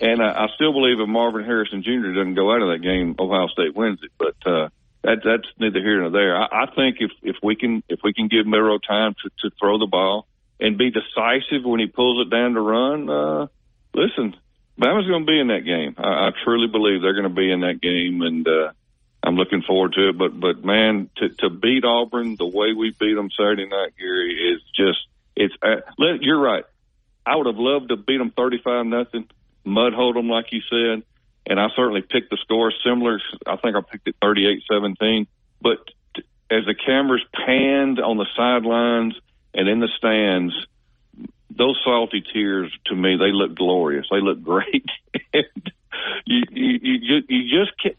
And I, I still believe if Marvin Harrison Jr. doesn't go out of that game, Ohio State wins it. But uh, that, that's neither here nor there. I, I think if if we can if we can give Milroe time to, to throw the ball and be decisive when he pulls it down to run, uh, listen, Bama's going to be in that game. I, I truly believe they're going to be in that game, and uh, I'm looking forward to it. But but man, to to beat Auburn the way we beat them Saturday night, Gary, is just it's. Uh, you're right. I would have loved to beat them 35 nothing, mud hold them like you said, and I certainly picked the score similar. I think I picked it 38-17. But t- as the cameras panned on the sidelines and in the stands, those salty tears to me they look glorious. They look great. and you, you you you just can't.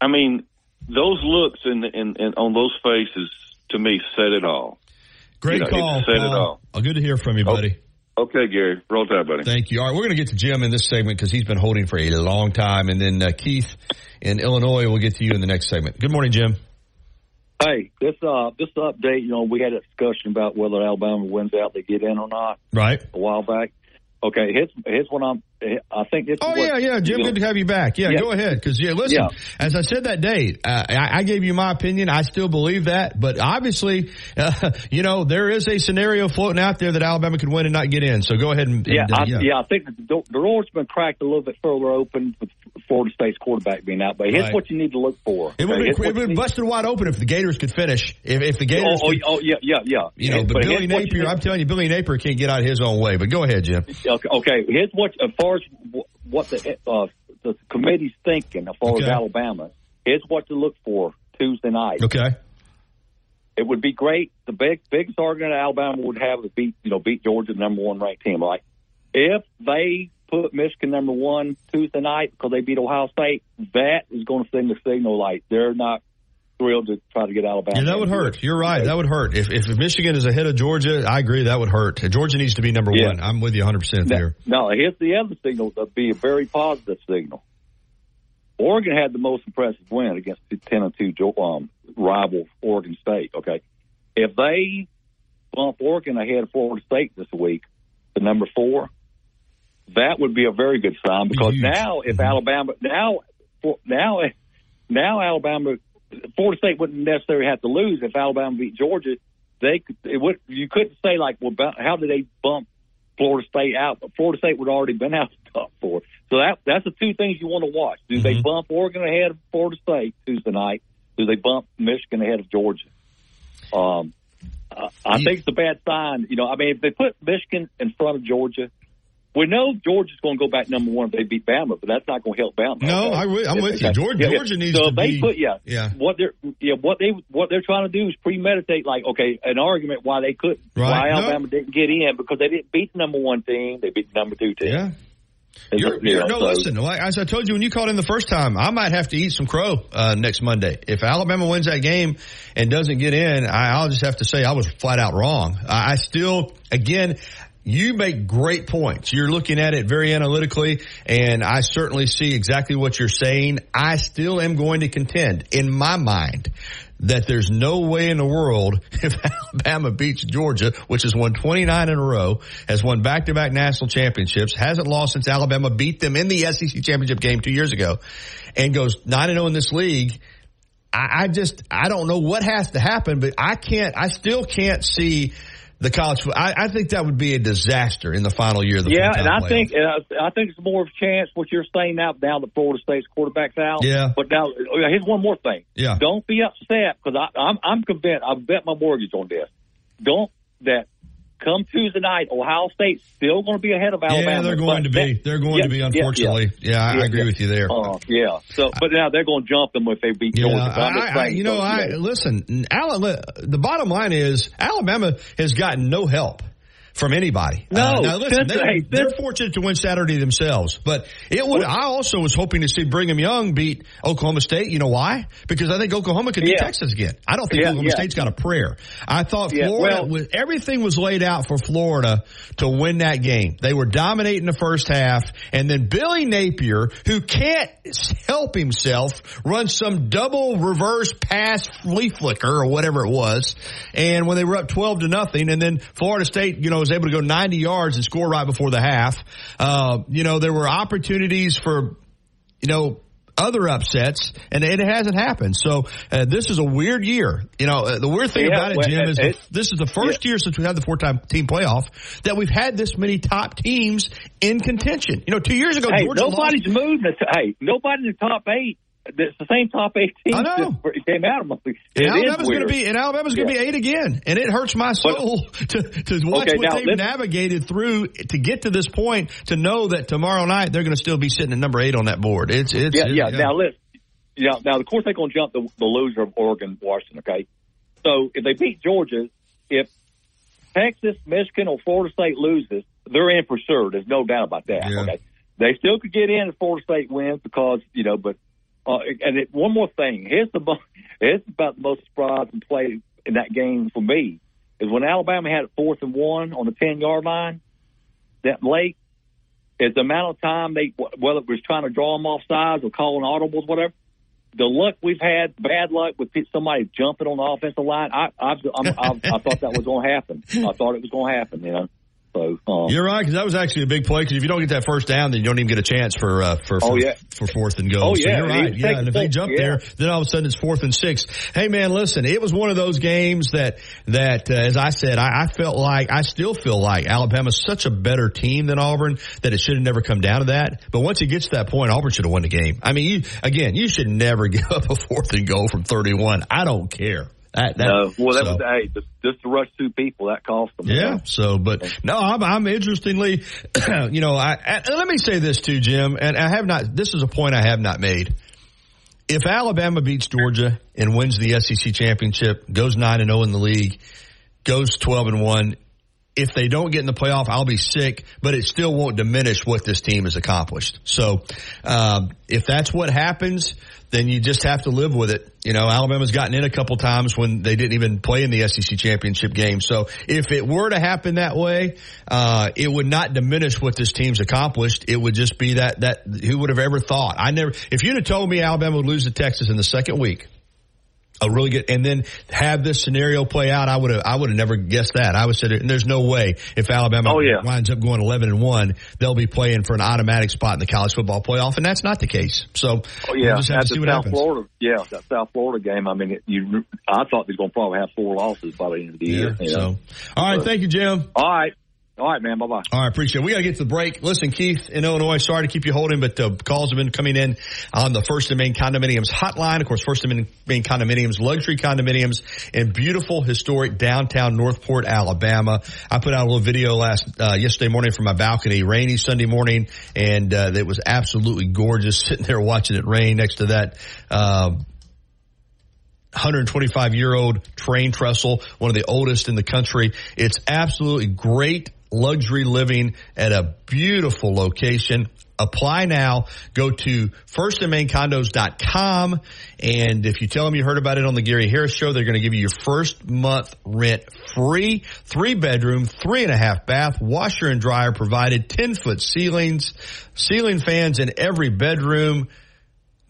I mean, those looks and on those faces to me said it all. Great You know, it call. said it Paul. all. Oh, good to hear from you, buddy. Okay, Gary, roll tide, buddy. Thank you. All right, we're going to get to Jim in this segment because he's been holding for a long time, and then uh, Keith in Illinois We'll get to you in the next segment. Good morning, Jim. Hey, this uh this update, you know, we had a discussion about whether Alabama wins out, they get in or not Right. a while back. Okay, here's here's what I'm. I think this. Oh yeah, yeah, Jim. Good to have you back. Yeah, Yeah. go ahead. Because yeah, listen. Yeah. As I said that day, uh, I, I gave you my opinion. I still believe that, but obviously, uh, you know, there is a scenario floating out there that Alabama could win and not get in. So go ahead and, Yeah, and, uh, I, yeah. I think the, the door's been cracked a little bit further open with Florida State's quarterback being out. But here's Right. what you need to look for. It would okay? have been, busted wide open if the Gators could finish. If, if the Gators, Oh, oh, could, oh, yeah, yeah, yeah. you know, but, But Billy here's what you Napier, I'm telling you, Billy Napier can't get out of his own way. But go ahead, Jim. Okay, okay. Here's what, as far as wh- what the uh, the committee's thinking, as far Okay. as Alabama. Here's what to look for Tuesday night. Okay. It would be great. The big biggest argument Alabama would have is beat you know beat Georgia, the number one ranked team. Like if they put Michigan number one Tuesday night because they beat Ohio State, that is going to send the signal like they're not thrilled to try to get Alabama. Yeah, that would hurt. You're right. That would hurt. If, if Michigan is ahead of Georgia, I agree. That would hurt. Georgia needs to be number Yeah. one. I'm with you 100 percent there. No, here's the other signal that'd be a very positive signal. Oregon had the most impressive win against the 10 and 2 um, rival Oregon State. Okay. If they bump Oregon ahead of Florida State this week to number four, that would be a very good sign because now if Alabama, now, now, now Alabama, Florida State wouldn't necessarily have to lose if Alabama beat Georgia. They could, it would, you couldn't say like, well, how did they bump Florida State out? But Florida State would already been out the top four. So that that's the two things you want to watch. Do they bump Oregon ahead of Florida State Tuesday night? Do they bump Michigan ahead of Georgia? Um, I, I think it's a bad sign. You know, I mean, if they put Michigan in front of Georgia, we know Georgia's going to go back number one if they beat Bama, but that's not going to help Bama. No, okay? I I'm with you. Georgia- Yeah. Georgia needs so to they be- Put, yeah, yeah. What they're yeah what they what they're trying to do is premeditate like okay an argument why they couldn't Right. why No. Alabama didn't get in because they didn't beat the number one team they beat the number two team. Yeah. You're, you you're- no, listen. Like, as I told you when you called in the first time, I might have to eat some crow uh, next Monday. If Alabama wins that game and doesn't get in, I, I'll just have to say I was flat out wrong. I, I still, again, you make great points. You're looking at it very analytically, and I certainly see exactly what you're saying. I still am going to contend in my mind that there's no way in the world if Alabama beats Georgia, which has won 29 in a row, has won back-to-back national championships, hasn't lost since Alabama beat them in the SEC championship game two years ago, and goes 9 0 in this league. I, I just, I don't know what has to happen, but I can't, I still can't see the college. I, I think that would be a disaster in the final year of the yeah, and I playoff. think and I, I think it's more of a chance what you're saying now. Now that Florida State's quarterback's out. Yeah. But now here's one more thing. Yeah. Don't be upset because I'm I'm convinced. I bet my mortgage on this. Don't that come Tuesday night, Ohio State's still going to be ahead of Alabama. Yeah, they're going to be. They're going yeah, to be. yeah, Unfortunately, yeah, I, I agree with you there. Uh, yeah. So, but now they're going to jump them if they beat Yeah, Georgia. I, I, you know, so, I listen. Alabama, the bottom line is Alabama has gotten no help from anybody. No, Uh, now listen, they're, hey, they're fortunate to win Saturday themselves, but it would. I also was hoping to see Brigham Young beat Oklahoma State. You know why? Because I think Oklahoma could beat Yeah. Texas again. I don't think Yeah, Oklahoma yeah. State's got a prayer. I thought Florida, well- was, everything was laid out for Florida to win that game. They were dominating the first half, and then Billy Napier, who can't help himself, runs some double reverse pass flea flicker or whatever it was. And when they were up 12 to nothing, and then Florida State, you know, was able to go 90 yards and score right before the half. Uh, you know, there were opportunities for, you know, other upsets, and it hasn't happened. So uh, this is a weird year. You know, uh, the weird thing Yeah, about it, Jim, is it- the, this is the first year since we had the four-time team playoff that we've had this many top teams in contention. You know, two years ago, hey, Georgia nobody's lost. moving. The, hey, nobody in the top eight. It's the same top eight teams I know. that came out of. It And Alabama's going to be and Alabama's going to Yeah. be eight again, and it hurts my soul to to watch Okay, what now, they've navigated through to get to this point. To know that tomorrow night they're going to still be sitting at number eight on that board. It's it's yeah, it's- yeah. Now let's. Yeah, now of course they're going to jump the, the loser of Oregon, Washington. Okay, so if they beat Georgia, if Texas, Michigan, or Florida State loses, they're in for sure. There's no doubt about that. Yeah. Okay, they still could get in if Florida State wins because you know. But uh, and it, one more thing, here's the mo- here's about the most surprising play in that game for me is when Alabama had it fourth and one on the ten yard line. That late is the amount of time they whether it was trying to draw them off sides or calling audibles, whatever. The luck we've had, bad luck with somebody jumping on the offensive line. I I, I'm, I, I thought that was going to happen. I thought it was going to happen. You know, so um, You're right because that was actually a big play. Because if you don't get that first down, then you don't even get a chance for uh, for for, Oh, yeah. for fourth and goal. Oh, so yeah, you're right. Yeah, and if they jump yeah. there, then all of a sudden it's fourth and six. Hey man, listen, it was one of those games that that uh, as I said, I, I felt like I still feel like Alabama's such a better team than Auburn that it should have never come down to that. But once it gets to that point, Auburn should have won the game. I mean, you again, you should never give up a fourth and goal from 31. I don't care. That, that, no, well, that so- was hey, just, just to rush two people that cost them. you yeah. So, but no, I'm, I'm interestingly, you know, I, and let me say this too, Jim, and I have not, this is a point I have not made. If Alabama beats Georgia and wins the SEC championship, goes 9 and 0 in the league, goes 12 and 1, if they don't get in the playoff, I'll be sick, but it still won't diminish what this team has accomplished. So, um, if that's what happens, then you just have to live with it. You know, Alabama's gotten in a couple times when they didn't even play in the SEC championship game. So if it were to happen that way, uh, it would not diminish what this team's accomplished. It would just be that, that, who would have ever thought? I never, if you'd have told me Alabama would lose to Texas in the second week, a really good, and then have this scenario play out. I would have, I would have never guessed that. I would say, and there's no way if Alabama Oh, yeah. winds up going 11 and one, they'll be playing for an automatic spot in the college football playoff, and that's not the case. So, Oh yeah, we'll just have at to see what South happens. Florida, yeah, that South Florida game. I mean, it, you, I thought they was going to probably have four losses by the end of the year. so, know? all right, So- thank you, Jim. All right, all right, man. Bye bye. All right, appreciate it. We got to get to the break. Listen, Keith in Illinois, sorry to keep you holding, but uh, calls have been coming in on the First and Main Condominiums hotline. Of course, First and Main Condominiums, luxury condominiums in beautiful, historic downtown Northport, Alabama. I put out a little video last uh, yesterday morning from my balcony, rainy Sunday morning, and uh, it was absolutely gorgeous sitting there watching it rain next to that. Uh, 125 year old train trestle, one of the oldest in the country. It's absolutely great luxury living at a beautiful location. Apply now. Go to firstandmaincondos.com. And if you tell them you heard about it on the Gary Harris show, they're going to give you your first month rent free. Three bedroom, three and a half bath, washer and dryer provided, 10 foot ceilings, ceiling fans in every bedroom.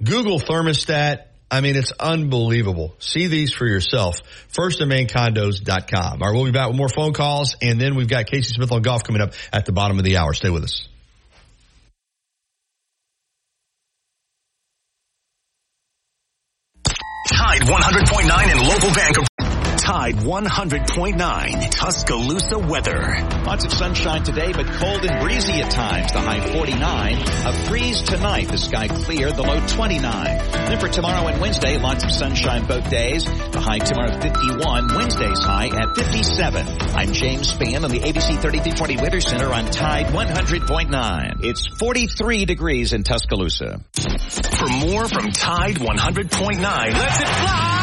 Google thermostat. I mean, it's unbelievable. See these for yourself. Firstandmaincondos.com. All right, we'll be back with more phone calls, and then we've got Casey Smith on golf coming up at the bottom of the hour. Stay with us. Tide 100.9 in local Vancouver. Tide 100.9 Tuscaloosa weather. Lots of sunshine today, but cold and breezy at times. The high 49. A freeze tonight. The sky clear. The low 29. Then for tomorrow and Wednesday, lots of sunshine both days. The high tomorrow 51. Wednesday's high at 57. I'm James Spann on the ABC 3320 Weather Center on Tide 100.9. It's 43 degrees in Tuscaloosa. For more from Tide 100.9, let's it fly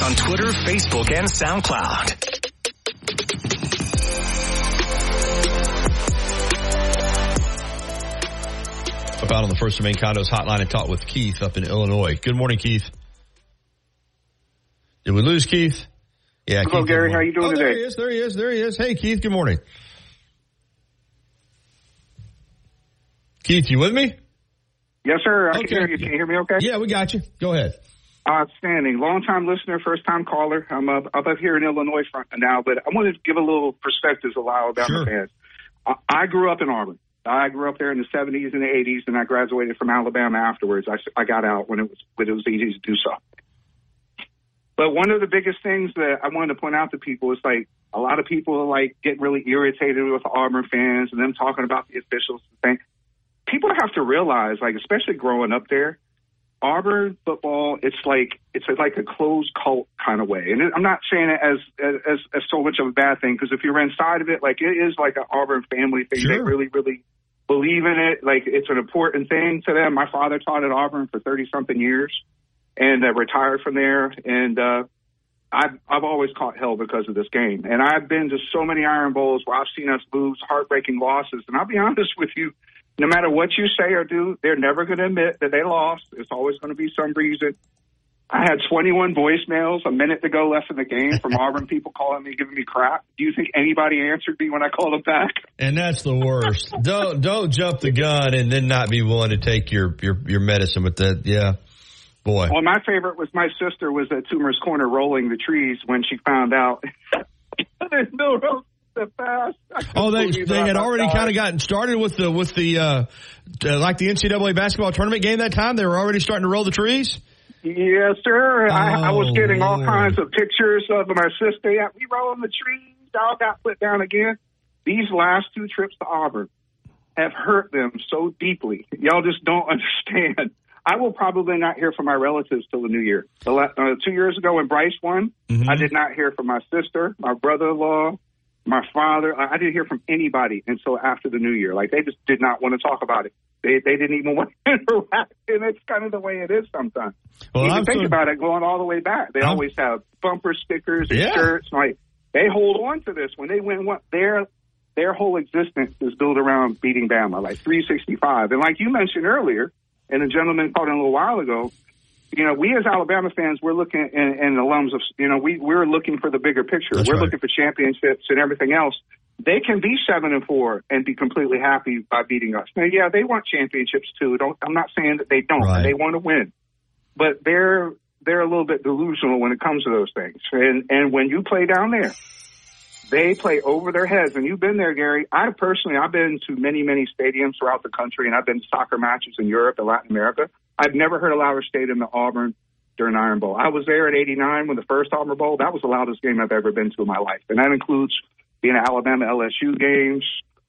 us on Twitter, Facebook, and SoundCloud. Up out on the First and Main Condos hotline and talk with Keith up in Illinois. Good morning, Keith. Did we lose Keith? Yeah. Hello, Keith, Gary. How are you doing oh, There today? he is. There he is. There he is. Hey, Keith. Good morning. Keith, you with me? Yes, sir. I Okay. can hear you. Can you hear me okay? Yeah, we got you. Go ahead. Outstanding. Long time listener, first time caller. I'm up, up up here in Illinois front now, but I wanted to give a little perspective to Alabama Sure. fans. I, I grew up in Auburn. I grew up there in the 70s and the 80s, and I graduated from Alabama afterwards. I, I got out when it was when it was easy to do so. But one of the biggest things that I wanted to point out to people is like a lot of people like get really irritated with Auburn fans and them talking about the officials and things. People have to realize, like especially growing up there, Auburn football, it's like it's like a closed cult kind of way, and I'm not saying it as as as so much of a bad thing because if you're inside of it, like it is like an Auburn family thing. They really really believe in it. Like it's an important thing to them. My father taught at Auburn for thirty something years, and uh, retired from there. And uh, I've I've always caught hell because of this game, and I've been to so many Iron Bowls where I've seen us lose heartbreaking losses. And I'll be honest with you, no matter what you say or do, they're never going to admit that they lost. It's always going to be some reason. I had 21 voicemails a minute to go left in the game from Auburn people calling me, giving me crap. Do you think anybody answered me when I called them back? And that's the worst. don't don't jump the gun and then not be willing to take your your your medicine with that. Yeah, boy. Well, my favorite was my sister was at Toomer's Corner rolling the trees when she found out there's no road pass. Oh, they they had already kind of gotten started with the with the uh, uh like the NCAA basketball tournament game that time. They were already starting to roll the trees. Yes, sir. I, I was Oh, getting all Lord. kinds of pictures of my sister. Yeah, we rolling the trees. Y'all got put down again. These last two trips to Auburn have hurt them so deeply. Y'all just don't understand. I will probably not hear from my relatives till the new year. The uh, two years ago when Bryce won, I did not hear from my sister, my brother-in-law, my father. I I didn't hear from anybody until after the new year. Like they just did not want to talk about it. They they didn't even want to interact, and it's kind of the way it is sometimes. Well, you I'm think so- about it going all the way back. They I'm- always have bumper stickers and Yeah. shirts. Like they hold on to this when they went What their their whole existence is built around beating Bama, like 365. And like you mentioned earlier, and a gentleman called in a little while ago, you know, we as Alabama fans, we're looking and, and alums of, you know, we we're looking for the bigger picture. That's we're right. looking for championships and everything else. They can be seven and four and be completely happy by beating us. Now, yeah, they want championships too. Don't I'm not saying that they don't. Right. They want to win, but they're they're a little bit delusional when it comes to those things. And and when you play down there, they play over their heads. And you've been there, Gary. I personally, I've been to many, many stadiums throughout the country, and I've been to soccer matches in Europe and Latin America. I've never heard a louder stadium than Auburn during Iron Bowl. I was there in '89 when the first Auburn Bowl. That was the loudest game I've ever been to in my life, and that includes being at Alabama LSU games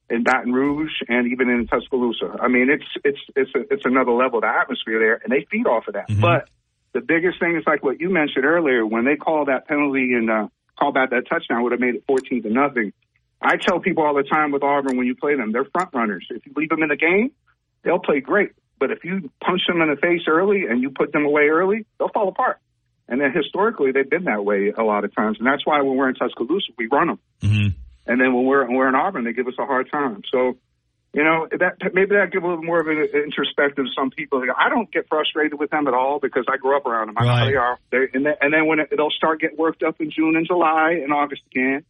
in Baton Rouge and even in Tuscaloosa. I mean, it's it's it's a, it's another level. The atmosphere there, and they feed off of that. But the biggest thing is like what you mentioned earlier when they call that penalty and uh, call back that touchdown would have made it 14 to nothing. I tell people all the time with Auburn when you play them, they're front runners. If you leave them in the game, they'll play great. But if you punch them in the face early and you put them away early, they'll fall apart. And then historically, they've been that way a lot of times. And that's why when we're in Tuscaloosa, we run them. Mm-hmm. And then when we're when we're in Auburn, they give us a hard time. So, you know, that maybe that give a little more of an introspective to some people. I don't get frustrated with them at all because I grew up around them. I know they are. They're, and, then, and then when it, they'll start getting worked up in June and July and August again,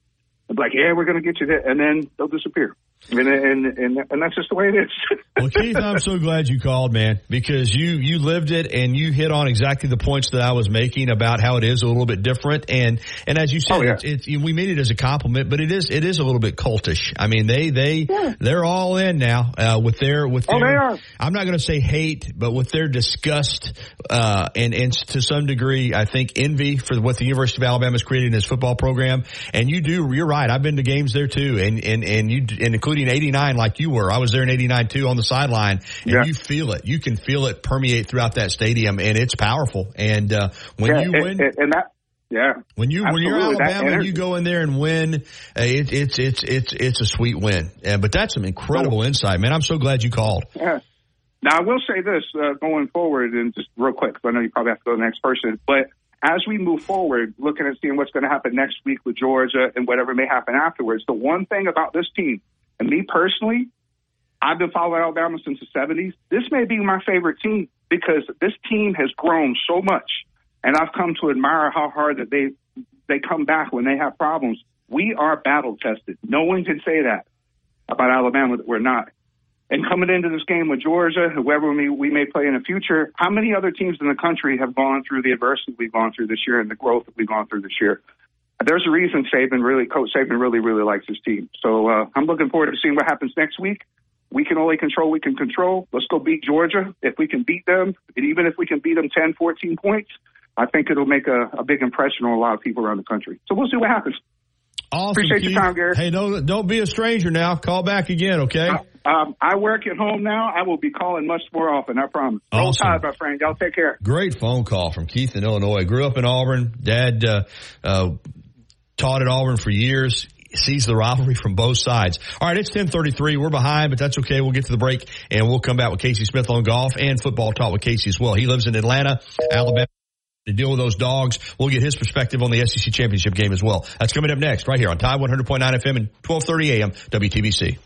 be like, yeah, we're going to get you there. And then they'll disappear. And, and and and that's just the way it is. well, Keith, I'm so glad you called, man, because you you lived it and you hit on exactly the points that I was making about how it is a little bit different. And and as you said, Oh, yeah. it's, it's, we mean it as a compliment, but it is it is a little bit cultish. I mean, they they they're all in now uh, with their with Oh, they are. I'm not going to say hate, but with their disgust uh, and and to some degree, I think envy for what the University of Alabama is creating in its football program. And you do, you're right. I've been to games there too, and and and you and including '89 like you were. I was there in '89 too on the sideline, and Yeah. you feel it. You can feel it permeate throughout that stadium, and it's powerful. And uh, when yeah, you and, win. and, and that yeah. When you when you're Alabama and you go in there and win, uh, it, it's it's it's it's a sweet win. But that's some incredible insight, man. I'm so glad you called. Yeah. Now, I will say this uh, going forward, and just real quick, because I know you probably have to go to the next person, but as we move forward, looking at seeing what's going to happen next week with Georgia and whatever may happen afterwards, the one thing about this team, and me personally, I've been following Alabama since the 70s. This may be my favorite team because this team has grown so much, and I've come to admire how hard that they they come back when they have problems. We are battle tested. No one can say that about Alabama that we're not. And coming into this game with Georgia, whoever we, we may play in the future, how many other teams in the country have gone through the adversity we've gone through this year and the growth that we've gone through this year? There's a reason Saban really, Coach Saban really, really likes his team. So uh, I'm looking forward to seeing what happens next week. We can only control we can control. Let's go beat Georgia. If we can beat them, and even if we can beat them 10, 14 points, I think it'll make a, a big impression on a lot of people around the country. So we'll see what happens. Awesome, Appreciate your time, Gary. Hey, don't don't be a stranger now. Call back again, okay? Um, I work at home now. I will be calling much more often. I promise. Roll Awesome. Tide, my friend. Y'all take care. Great phone call from Keith in Illinois. Grew up in Auburn. Dad uh, uh, taught at Auburn for years. Sees the rivalry from both sides. All right, it's 1033. We're behind, but that's okay. We'll get to the break and we'll come back with Casey Smith on golf and football talk with Casey as well. He lives in Atlanta, Alabama. To deal with those dogs, we'll get his perspective on the SEC championship game as well. That's coming up next, right here on Tide 100.9 FM and 12:30 AM WTBC.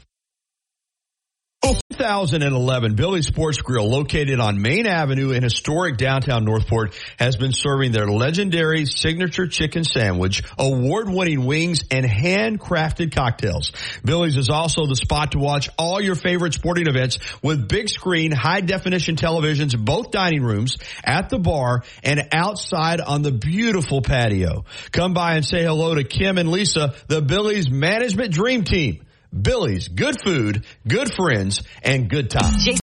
2011, Billy's Sports Grill, located on Main Avenue in historic downtown Northport, has been serving their legendary signature chicken sandwich, award-winning wings, and handcrafted cocktails. Billy's is also the spot to watch all your favorite sporting events with big screen, high definition televisions both dining rooms, at the bar, and outside on the beautiful patio. Come by and say hello to Kim and Lisa, the Billy's management dream team. Billy's, good food, good friends, and good times.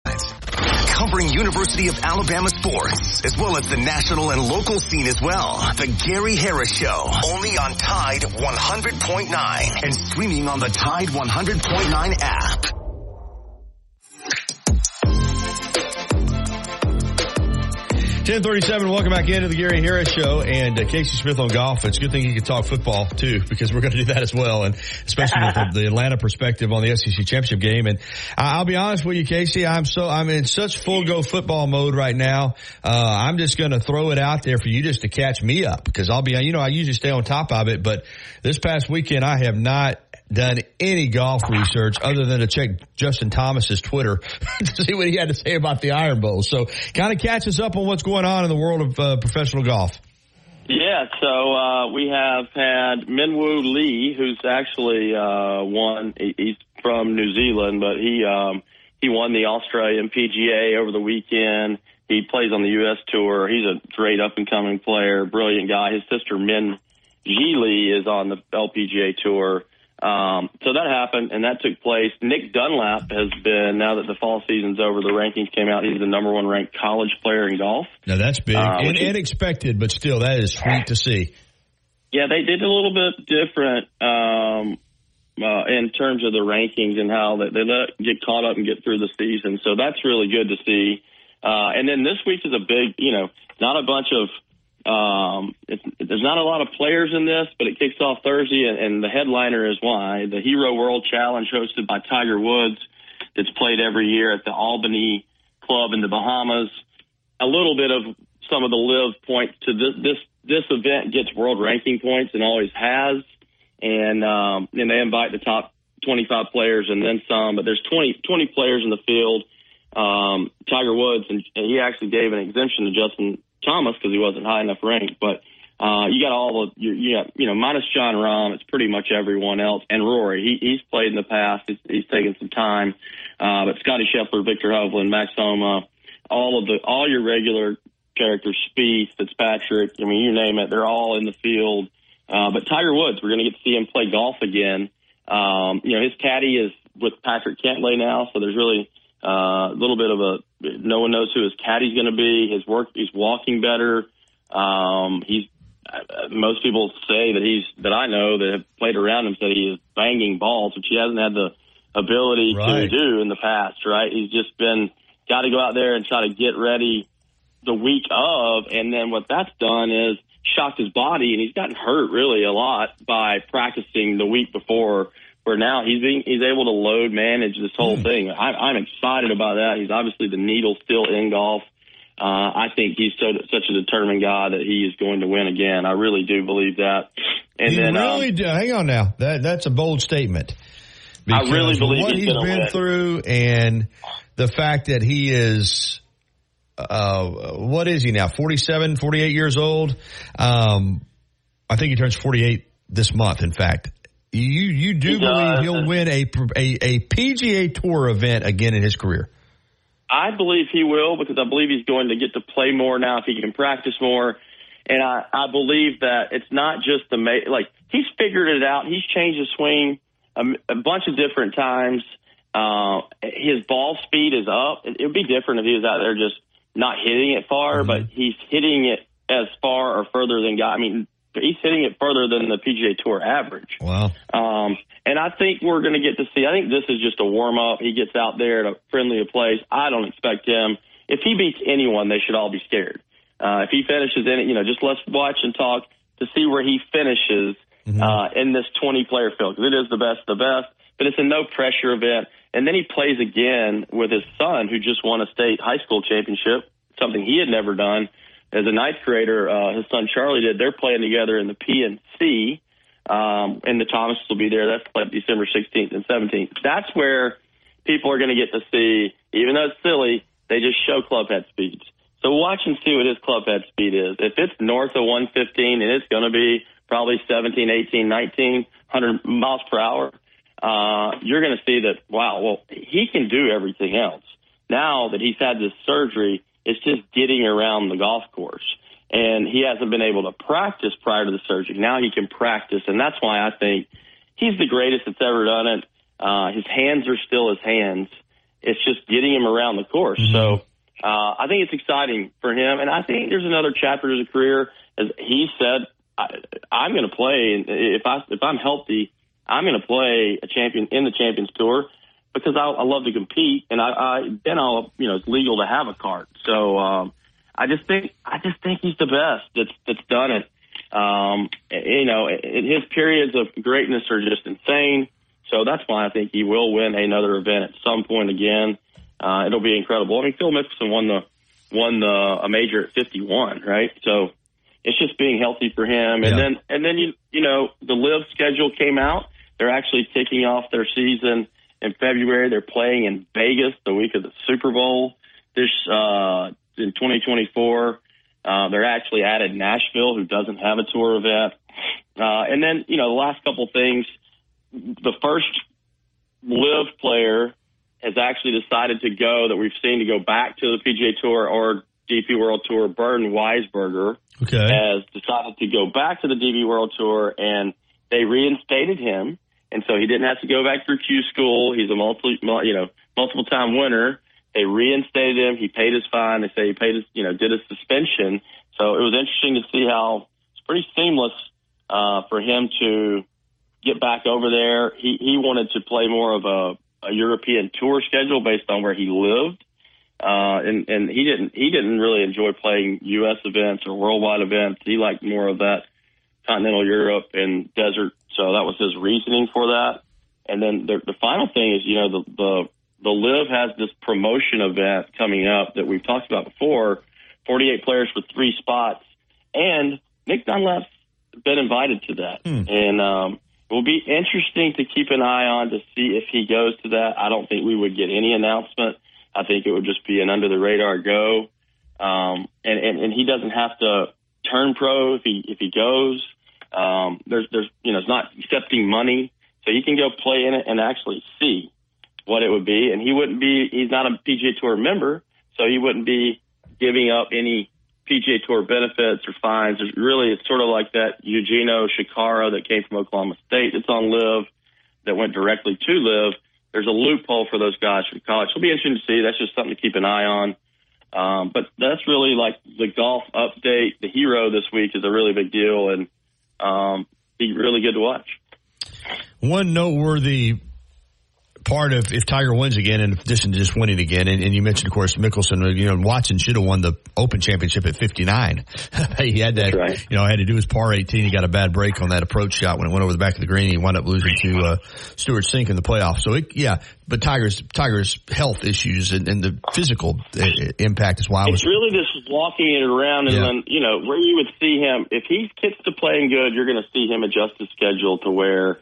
Covering University of Alabama sports, as well as the national and local scene as well. The Gary Harris Show, only on Tide 100.9 and streaming on the Tide 100.9 app. 1037, welcome back into the Gary Harris Show and uh, Casey Smith on golf. It's a good thing you can talk football too, because we're going to do that as well, and especially with the, the Atlanta perspective on the SEC championship game. And I- I'll be honest with you, Casey, I'm so, I'm in such full go football mode right now. Uh, I'm just going to throw it out there for you just to catch me up, because I'll be, you know, I usually stay on top of it, but this past weekend I have not done any golf research other than to check Justin Thomas's Twitter to see what he had to say about the Iron Bowl. So kind of catch us up on what's going on in the world of uh, professional golf. Yeah, so uh, we have had Min Woo Lee, who's actually uh, won. He's from New Zealand, but he um, he won the Australian PGA over the weekend. He plays on the U.S. tour. He's a great up and coming player, brilliant guy. His sister Min Ji Lee is on the LPGA tour. Um, so that happened, and that took place. Nick Dunlap has been now that the fall season's over. The rankings came out. He's the number one ranked college player in golf. Now that's big Uh, and unexpected, but still that is sweet to see. Yeah, they did a little bit different um, uh, in terms of the rankings and how they, they let get caught up and get through the season. So that's really good to see. Uh, and then this week is a big, you know, not a bunch of. Um, there's not a lot of players in this, but it kicks off Thursday, and, and the headliner is why. The Hero World Challenge, hosted by Tiger Woods, that's played every year at the Albany Club in the Bahamas. A little bit of some of the live points to this this this event gets world ranking points and always has. And um and they invite the top 25 players and then some but there's 20 20 players in the field. Um Tiger Woods and, and he actually gave an exemption to Justin Thomas because he wasn't high enough ranked but uh, you got all the, you, you got, you know, minus Jon Rahm, it's pretty much everyone else. And Rory, he, he's played in the past. He's, he's taken some time. Uh, but Scottie Scheffler, Viktor Hovland, Max Homa, all of the, all your regular characters, Spieth, Fitzpatrick, I mean, you name it, they're all in the field. Uh, but Tiger Woods, we're going to get to see him play golf again. Um, you know, his caddy is with Patrick Cantlay now, so there's really uh, a little bit of a no one knows who his caddy's going to be. His work, he's walking better. Um, he's uh, most people say that he's that I know that have played around him said he is banging balls, which he hasn't had the ability Right. to do in the past. Right? He's just been got to go out there and try to get ready the week of, and then what that's done is shocked his body, and he's gotten hurt really a lot by practicing the week before. Where now he's being he's able to load manage this whole thing. I, I'm excited about that. He's obviously the needle still in golf. Uh, I think he's so, such a determined guy that he is going to win again. I really do believe that. And you then um, really do. Hang on now. That that's a bold statement. I really believe what he's he's been win. through and the fact that he is uh what is he now 47 48 years old um i think he turns 48 this month in fact you you do He believe does. he'll win a, a a PGA Tour event again in his career I believe he will because I believe he's going to get to play more now if he can practice more. And I, I believe that it's not just the ma- like he's figured it out. He's changed his swing a, a bunch of different times. Uh, his ball speed is up. It would be different if he was out there just not hitting it far, but he's hitting it as far or further than guy. I mean, he's hitting it further than the PGA Tour average. wow Um, and I think we're going to get to see. I think this is just a warm up. He gets out there at a friendly place. I don't expect him. If he beats anyone, they should all be scared. Uh, if he finishes in it, you know, just let's watch and talk to see where he finishes uh, in this 20 player field because it is the best of the best. But it's a no pressure event. And then he plays again with his son, who just won a state high school championship, something he had never done. As a ninth grader, uh, his son Charlie did. They're playing together in the PNC um, and the Thomas will be there. That's like December 16th and 17th. That's where people are going to get to see, even though it's silly, they just show club head speeds. So watch and see what his club head speed is. If it's north of 115 and it's going to be probably 17, 18, 19, 100 miles per hour, uh, you're going to see that, wow, well, he can do everything else. Now that he's had this surgery, it's just getting around the golf course and he hasn't been able to practice prior to the surgery. Now he can practice, and that's why I think he's the greatest that's ever done it. Uh, his hands are still his hands. It's just getting him around the course. So uh, I think it's exciting for him, and I think there's another chapter to his career. As he said, I, I'm going to play, and if I if I'm healthy, I'm going to play a champion in the Champions Tour because I, I love to compete, and I, I then I'll you know it's legal to have a cart. So. um I just think I just think he's the best that's that's done it. Um, you know, his periods of greatness are just insane. So that's why I think he will win another event at some point again. Uh, it'll be incredible. I mean, Phil Mickelson won the won the a major at 51, right? So it's just being healthy for him. And Yeah. then and then you you know the LIV schedule came out. They're actually kicking off their season in February. They're playing in Vegas the week of the Super Bowl. This uh, in 2024. Uh, they're actually added Nashville, who doesn't have a tour event. Uh, and then, you know, the last couple things, the first LIV player has actually decided to go that we've seen to go back to the PGA Tour or DP World Tour. Bernd Wiesberger Okay. has decided to go back to the DP World Tour, and they reinstated him, and so he didn't have to go back through Q school. He's a multiple, you know, multiple time winner. They reinstated him. He paid his fine. They say he paid his, you know, did his suspension. So it was interesting to see how it's pretty seamless uh, for him to get back over there. He he wanted to play more of a, a European tour schedule based on where he lived, uh, and and he didn't he didn't really enjoy playing U.S. events or worldwide events. He liked more of that continental Europe and desert. So that was his reasoning for that. And then the, the final thing is, you know, the, the, the LIV has this promotion event coming up that we've talked about before, 48 players for three spots. And Nick Dunlap's been invited to that. And, um, it will be interesting to keep an eye on to see if he goes to that. I don't think we would get any announcement. I think it would just be an under the radar go. Um, and, and, and he doesn't have to turn pro if he if he goes. Um, there's there's you know it's not accepting money, so he can go play in it and actually see what it would be. And he wouldn't be he's not a PGA Tour member, so he wouldn't be giving up any PGA Tour benefits or fines. There's really it's sort of like that Eugenio Chacarra that came from Oklahoma State that's on LIV that went directly to LIV. There's a loophole for those guys from college. It'll be interesting to see. That's just something to keep an eye on. Um, but that's really like the golf update. The hero this week is a really big deal and um, be really good to watch. One noteworthy part of if Tiger wins again, in addition to just winning again, and, and you mentioned, of course, Mickelson. You know, Watson should have won the Open Championship at 59. he had that, right. you know, I had to do his par 18. He got a bad break on that approach shot when it went over the back of the green. He wound up losing to uh, Stewart Cink in the playoffs. So, it, yeah, but Tiger's Tiger's health issues and, and the physical uh, impact is why I was. It's really just walking it around, and Yeah. then you know where you would see him if he gets to playing good, you're going to see him adjust his schedule to where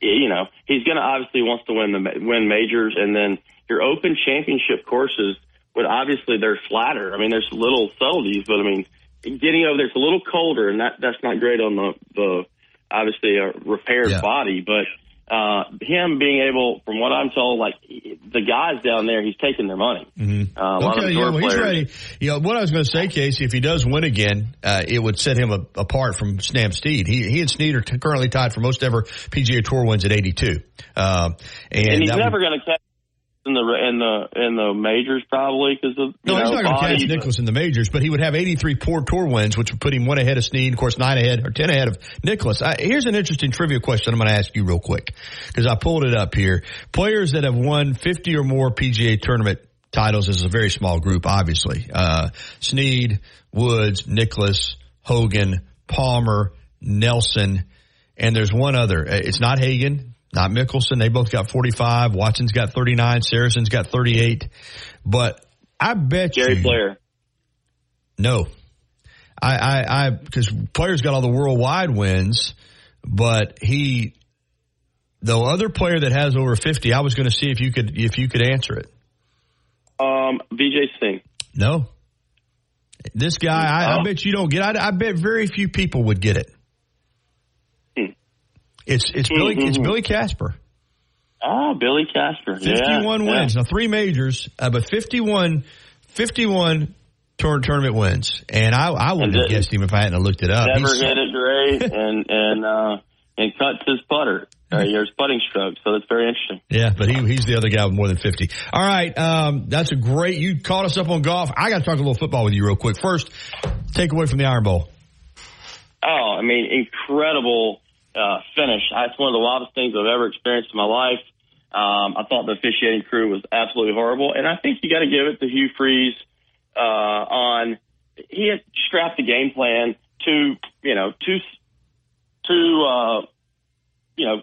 you know he's going to obviously wants to win the win majors, and then your Open Championship courses would obviously they're flatter. I mean, there's little subtleties, but I mean, getting over there, it's a little colder, and that that's not great on the the obviously a repaired Yeah. body, but. Uh, him being able, from what I'm told, like the guys down there, he's taking their money. Mhm. Uh, a lot of Okay, yeah, well, he's ready. You know, what I was going to say, Casey, if he does win again, uh, it would set him a, apart from Sam Snead. He, he and Snead are t- currently tied for most ever PGA Tour wins at 82. Um, and, and he's never going to catch in the in the in the majors probably because of no, he's know not going to catch Nicklaus in the majors, but he would have 83 poor tour wins, which would put him one ahead of Snead, of course, nine ahead or 10 ahead of Nicklaus. I, here's an interesting trivia question I'm going to ask you real quick because I pulled it up here. Players that have won 50 or more PGA tournament titles is a very small group, obviously. Uh, Snead, Woods, Nicklaus, Hogan, Palmer, Nelson, and there's one other. Uh, It's not Hagen, not Mickelson. They both got 45. Watson's got 39. Sarazen's got 38. But I bet Gary you. Player. No. I, I, I, because players got all the worldwide wins, but he, the other player that has over 50, I was going to see if you could, if you could answer it. Um, Vijay Singh. No. This guy, I, I Oh. bet you don't get. I, I bet very few people would get it. It's it's Billy it's Mhm. Billy Casper. Ah, Billy Casper. 51 yeah. wins. Now three majors, uh, but 51, 51 tour, tournament wins. And I I wouldn't have guessed him if I hadn't looked it up. Never He's- hit it great and and uh, and cuts his putter. Uh, his putting stroke. So that's very interesting. Yeah, but he, he's the other guy with more than 50. All right. Um, that's a great, you caught us up on golf. I got to talk a little football with you real quick. First, take away from the Iron Bowl. Oh, I mean, incredible uh, finish. That's one of the wildest things I've ever experienced in my life. Um, I thought the officiating crew was absolutely horrible, and I think you got to give it to Hugh Freeze uh, on he had strapped the game plan to you know two two uh, you know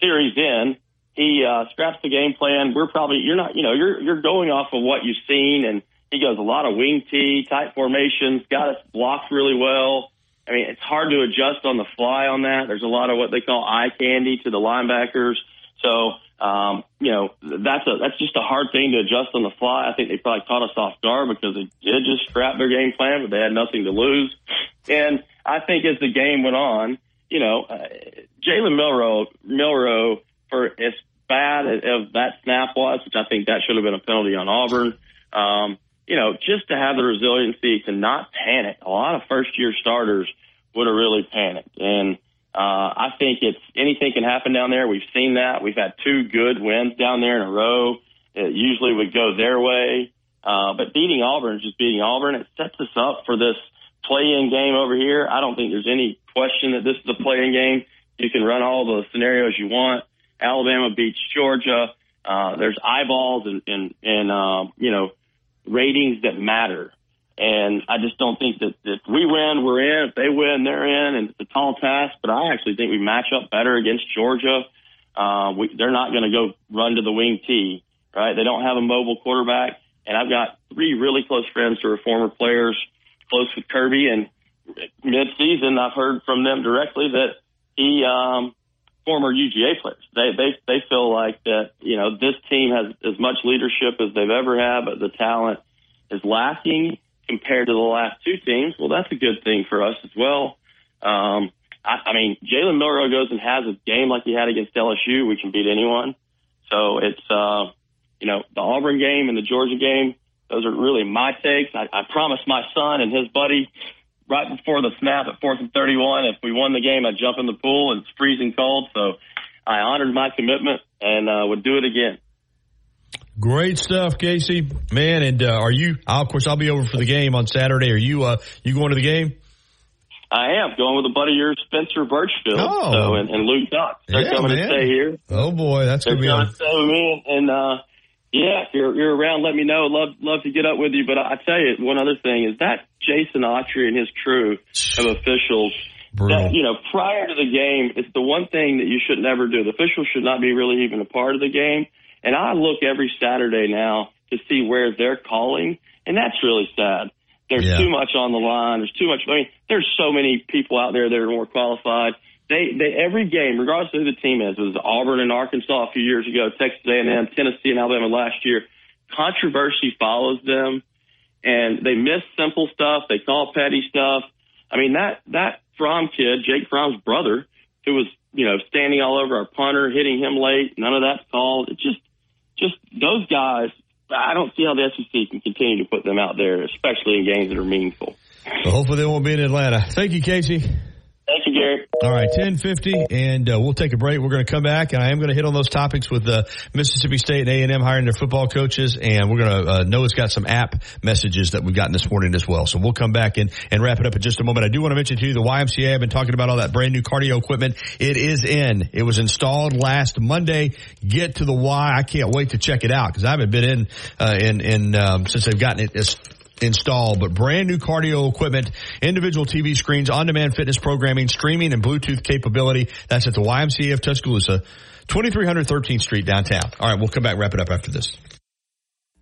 series in. He uh, straps the game plan. We're probably you're not you know you're you're going off of what you've seen, and he goes a lot of wing tee, tight formations, got us blocked really well. I mean, it's hard to adjust on the fly on that. There's a lot of what they call eye candy to the linebackers. So, um, you know, that's a that's just a hard thing to adjust on the fly. I think they probably caught us off guard because they did just scrap their game plan, but they had nothing to lose. And I think as the game went on, you know, uh, Jalen Milroe, Milroe, for as bad as, as that snap was, which I think that should have been a penalty on Auburn. Um, you know, just to have the resiliency to not panic. A lot of first year starters would have really panicked. And uh, I think it's anything can happen down there. We've seen that. We've had two good wins down there in a row. It usually would go their way. Uh, but beating Auburn is just beating Auburn. It sets us up for this play-in game over here. I don't think there's any question that this is a play-in game. You can run all the scenarios you want. Alabama beats Georgia. Uh, there's eyeballs and, and, and, um, you know, ratings that matter. And I just don't think that if we win, we're in. If they win, they're in. And it's a tall task, but I actually think we match up better against Georgia. Uh, we, they're not going to go run to the wing tee, right? They don't have a mobile quarterback. And I've got three really close friends who are former players, close with Kirby. And mid-season, I've heard from them directly that he, um, former UGA players, they, they, they feel like that, you know, this team has as much leadership as they've ever had, but the talent is lacking. compared to the last two teams. Well, that's a good thing for us as well. Um, I, I mean, Jalen Milroe goes and has a game like he had against LSU. We can beat anyone. So it's, uh, you know, the Auburn game and the Georgia game. Those are really my takes. I, I promised my son and his buddy right before the snap at fourth and 31, if we won the game, I'd jump in the pool. And it's freezing cold. So I honored my commitment and, uh, would do it again. Great stuff, Casey. Man, and uh, are you? i Of course, I'll be over for the game on Saturday. Are you? Uh, you going to the game? I am going with a buddy of yours, Spencer Birchfield. Oh. So, and, and Luke Knox. They're Yeah, coming man. to stay here. Oh boy, that's They're gonna be coming to stay with me. And, uh, yeah, if you're, you're around, let me know. Love, love to get up with you. But I, tell you, one other thing is that Jason Autry and his crew of officials, that, you know, prior to the game, it's the one thing that you should never do. The officials should not be really even a part of the game. And I look every Saturday now to see where they're calling, and that's really sad. There's Yeah. too much on the line. There's too much. I mean, there's so many people out there that are more qualified. They, they every game, regardless of who the team is, it was Auburn and Arkansas a few years ago, Texas A&M, Tennessee and Alabama last year. Controversy follows them, and they miss simple stuff. They call petty stuff. I mean that that Fromm kid, Jake Fromm's brother, who was you know standing all over our punter, hitting him late. None of that's called. It just just those guys. I don't see how the SEC can continue to put them out there, especially in games that are meaningful. Well, hopefully they won't be in Atlanta. Thank you, Casey. Thank you, Gary. All right, ten fifty, and uh, we'll take a break. We're going to come back, and I am going to hit on those topics with uh, Mississippi State and A and M hiring their football coaches, and we're going to. Uh, Noah's got some app messages that we've gotten this morning as well, so we'll come back and and wrap it up in just a moment. I do want to mention to you the YMCA. I've been talking about all that brand new cardio equipment. It is in. It was installed last Monday. Get to the Y. I can't wait to check it out because I haven't been in uh, in in um, since they've gotten it. Installed, but brand new cardio equipment, individual TV screens, on-demand fitness programming, streaming, and Bluetooth capability. That's at the YMCA of Tuscaloosa, 2300 13th Street downtown. All right, we'll come back, wrap it up after this.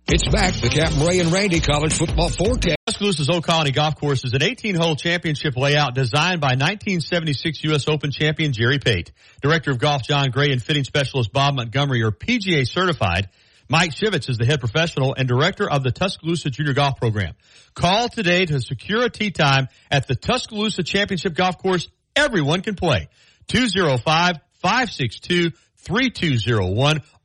It's back, the Captain Ray and Randy College Football Forecast. Tuscaloosa's Old Colony Golf Course is an 18-hole championship layout designed by 1976 U.S. Open champion Jerry Pate. Director of Golf John Gray and fitting specialist Bob Montgomery are PGA certified. Mike Shivitz is the head professional and director of the Tuscaloosa Junior Golf Program. Call today to secure a tee time at the Tuscaloosa Championship Golf Course. Everyone can play. 205-562-3201.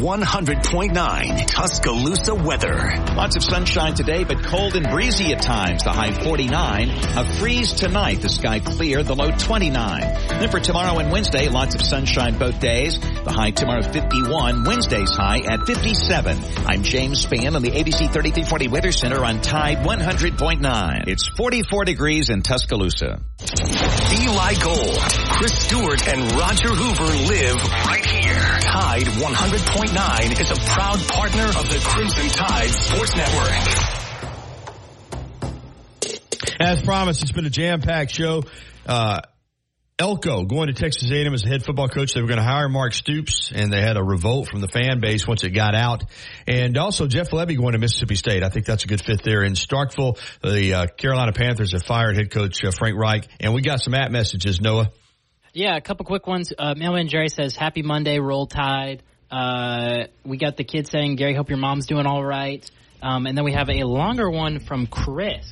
100.9 Tuscaloosa weather. Lots of sunshine today, but cold and breezy at times. The high 49. A freeze tonight. The sky clear. The low 29. Then for tomorrow and Wednesday, lots of sunshine both days. The high tomorrow 51. Wednesday's high at 57. I'm James Spann on the ABC 3340 Weather Center on Tide 100.9. It's 44 degrees in Tuscaloosa. Eli Gold, Chris Stewart, and Roger Hoover live right here. Tide 100.9 is a proud partner of the Crimson Tide Sports Network. As promised, it's been a jam-packed show. Uh, Elko going to Texas A&M as the head football coach. They were going to hire Mark Stoops, and they had a revolt from the fan base once it got out. And also Jeff Lebby going to Mississippi State. I think that's a good fit there. In Starkville, the uh, Carolina Panthers have fired head coach uh, Frank Reich, and we got some app messages. Noah. Yeah, a couple quick ones. Uh, Mailman Jerry says, "Happy Monday, roll tide." Uh, we got the kid saying, "Gary, hope your mom's doing all right." Um, and then we have a longer one from Chris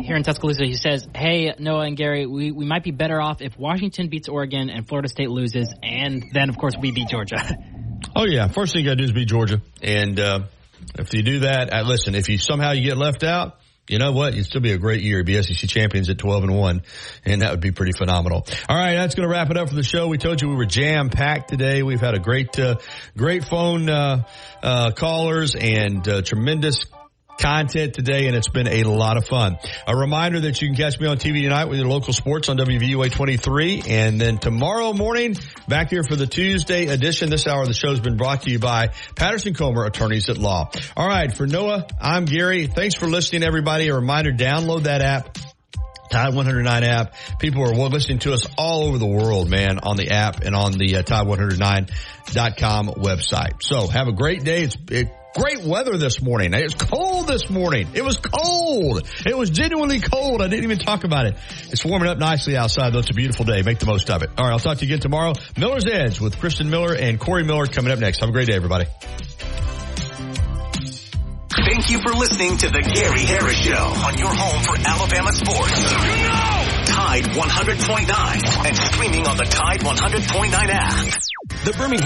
here in Tuscaloosa. He says, "Hey Noah and Gary, we, we might be better off if Washington beats Oregon and Florida State loses, and then of course we beat Georgia." Oh yeah, first thing you got to do is beat Georgia, and uh, if you do that, uh, listen, if you somehow you get left out. You know what? It'd still be a great year. Be SEC champions at 12 and 1, and that would be pretty phenomenal. All right, that's going to wrap it up for the show. We told you we were jam packed today. We've had a great, uh, great phone, uh, uh, callers and, uh, tremendous content today and it's been a lot of fun. A reminder that you can catch me on TV tonight with your local sports on WVUA 23 and then tomorrow morning back here for the Tuesday edition. This hour of the show has been brought to you by Patterson Comer Attorneys at Law. All right. For Noah, I'm Gary. Thanks for listening everybody. A reminder, download that app Tide 109 app. People are listening to us all over the world, man, on the app and on the uh, Tide109.com website. So have a great day. It's it, great weather this morning. It was cold this morning. It was cold. It was genuinely cold. I didn't even talk about it. It's warming up nicely outside though. It's a beautiful day. Make the most of it. All right. I'll talk to you again tomorrow. Miller's Edge with Kristen Miller and Corey Miller coming up next. Have a great day, everybody. Thank you for listening to the Gary Harris Show on your home for Alabama sports. Tide 100.9 and streaming on the Tide 100.9 app. The Birmingham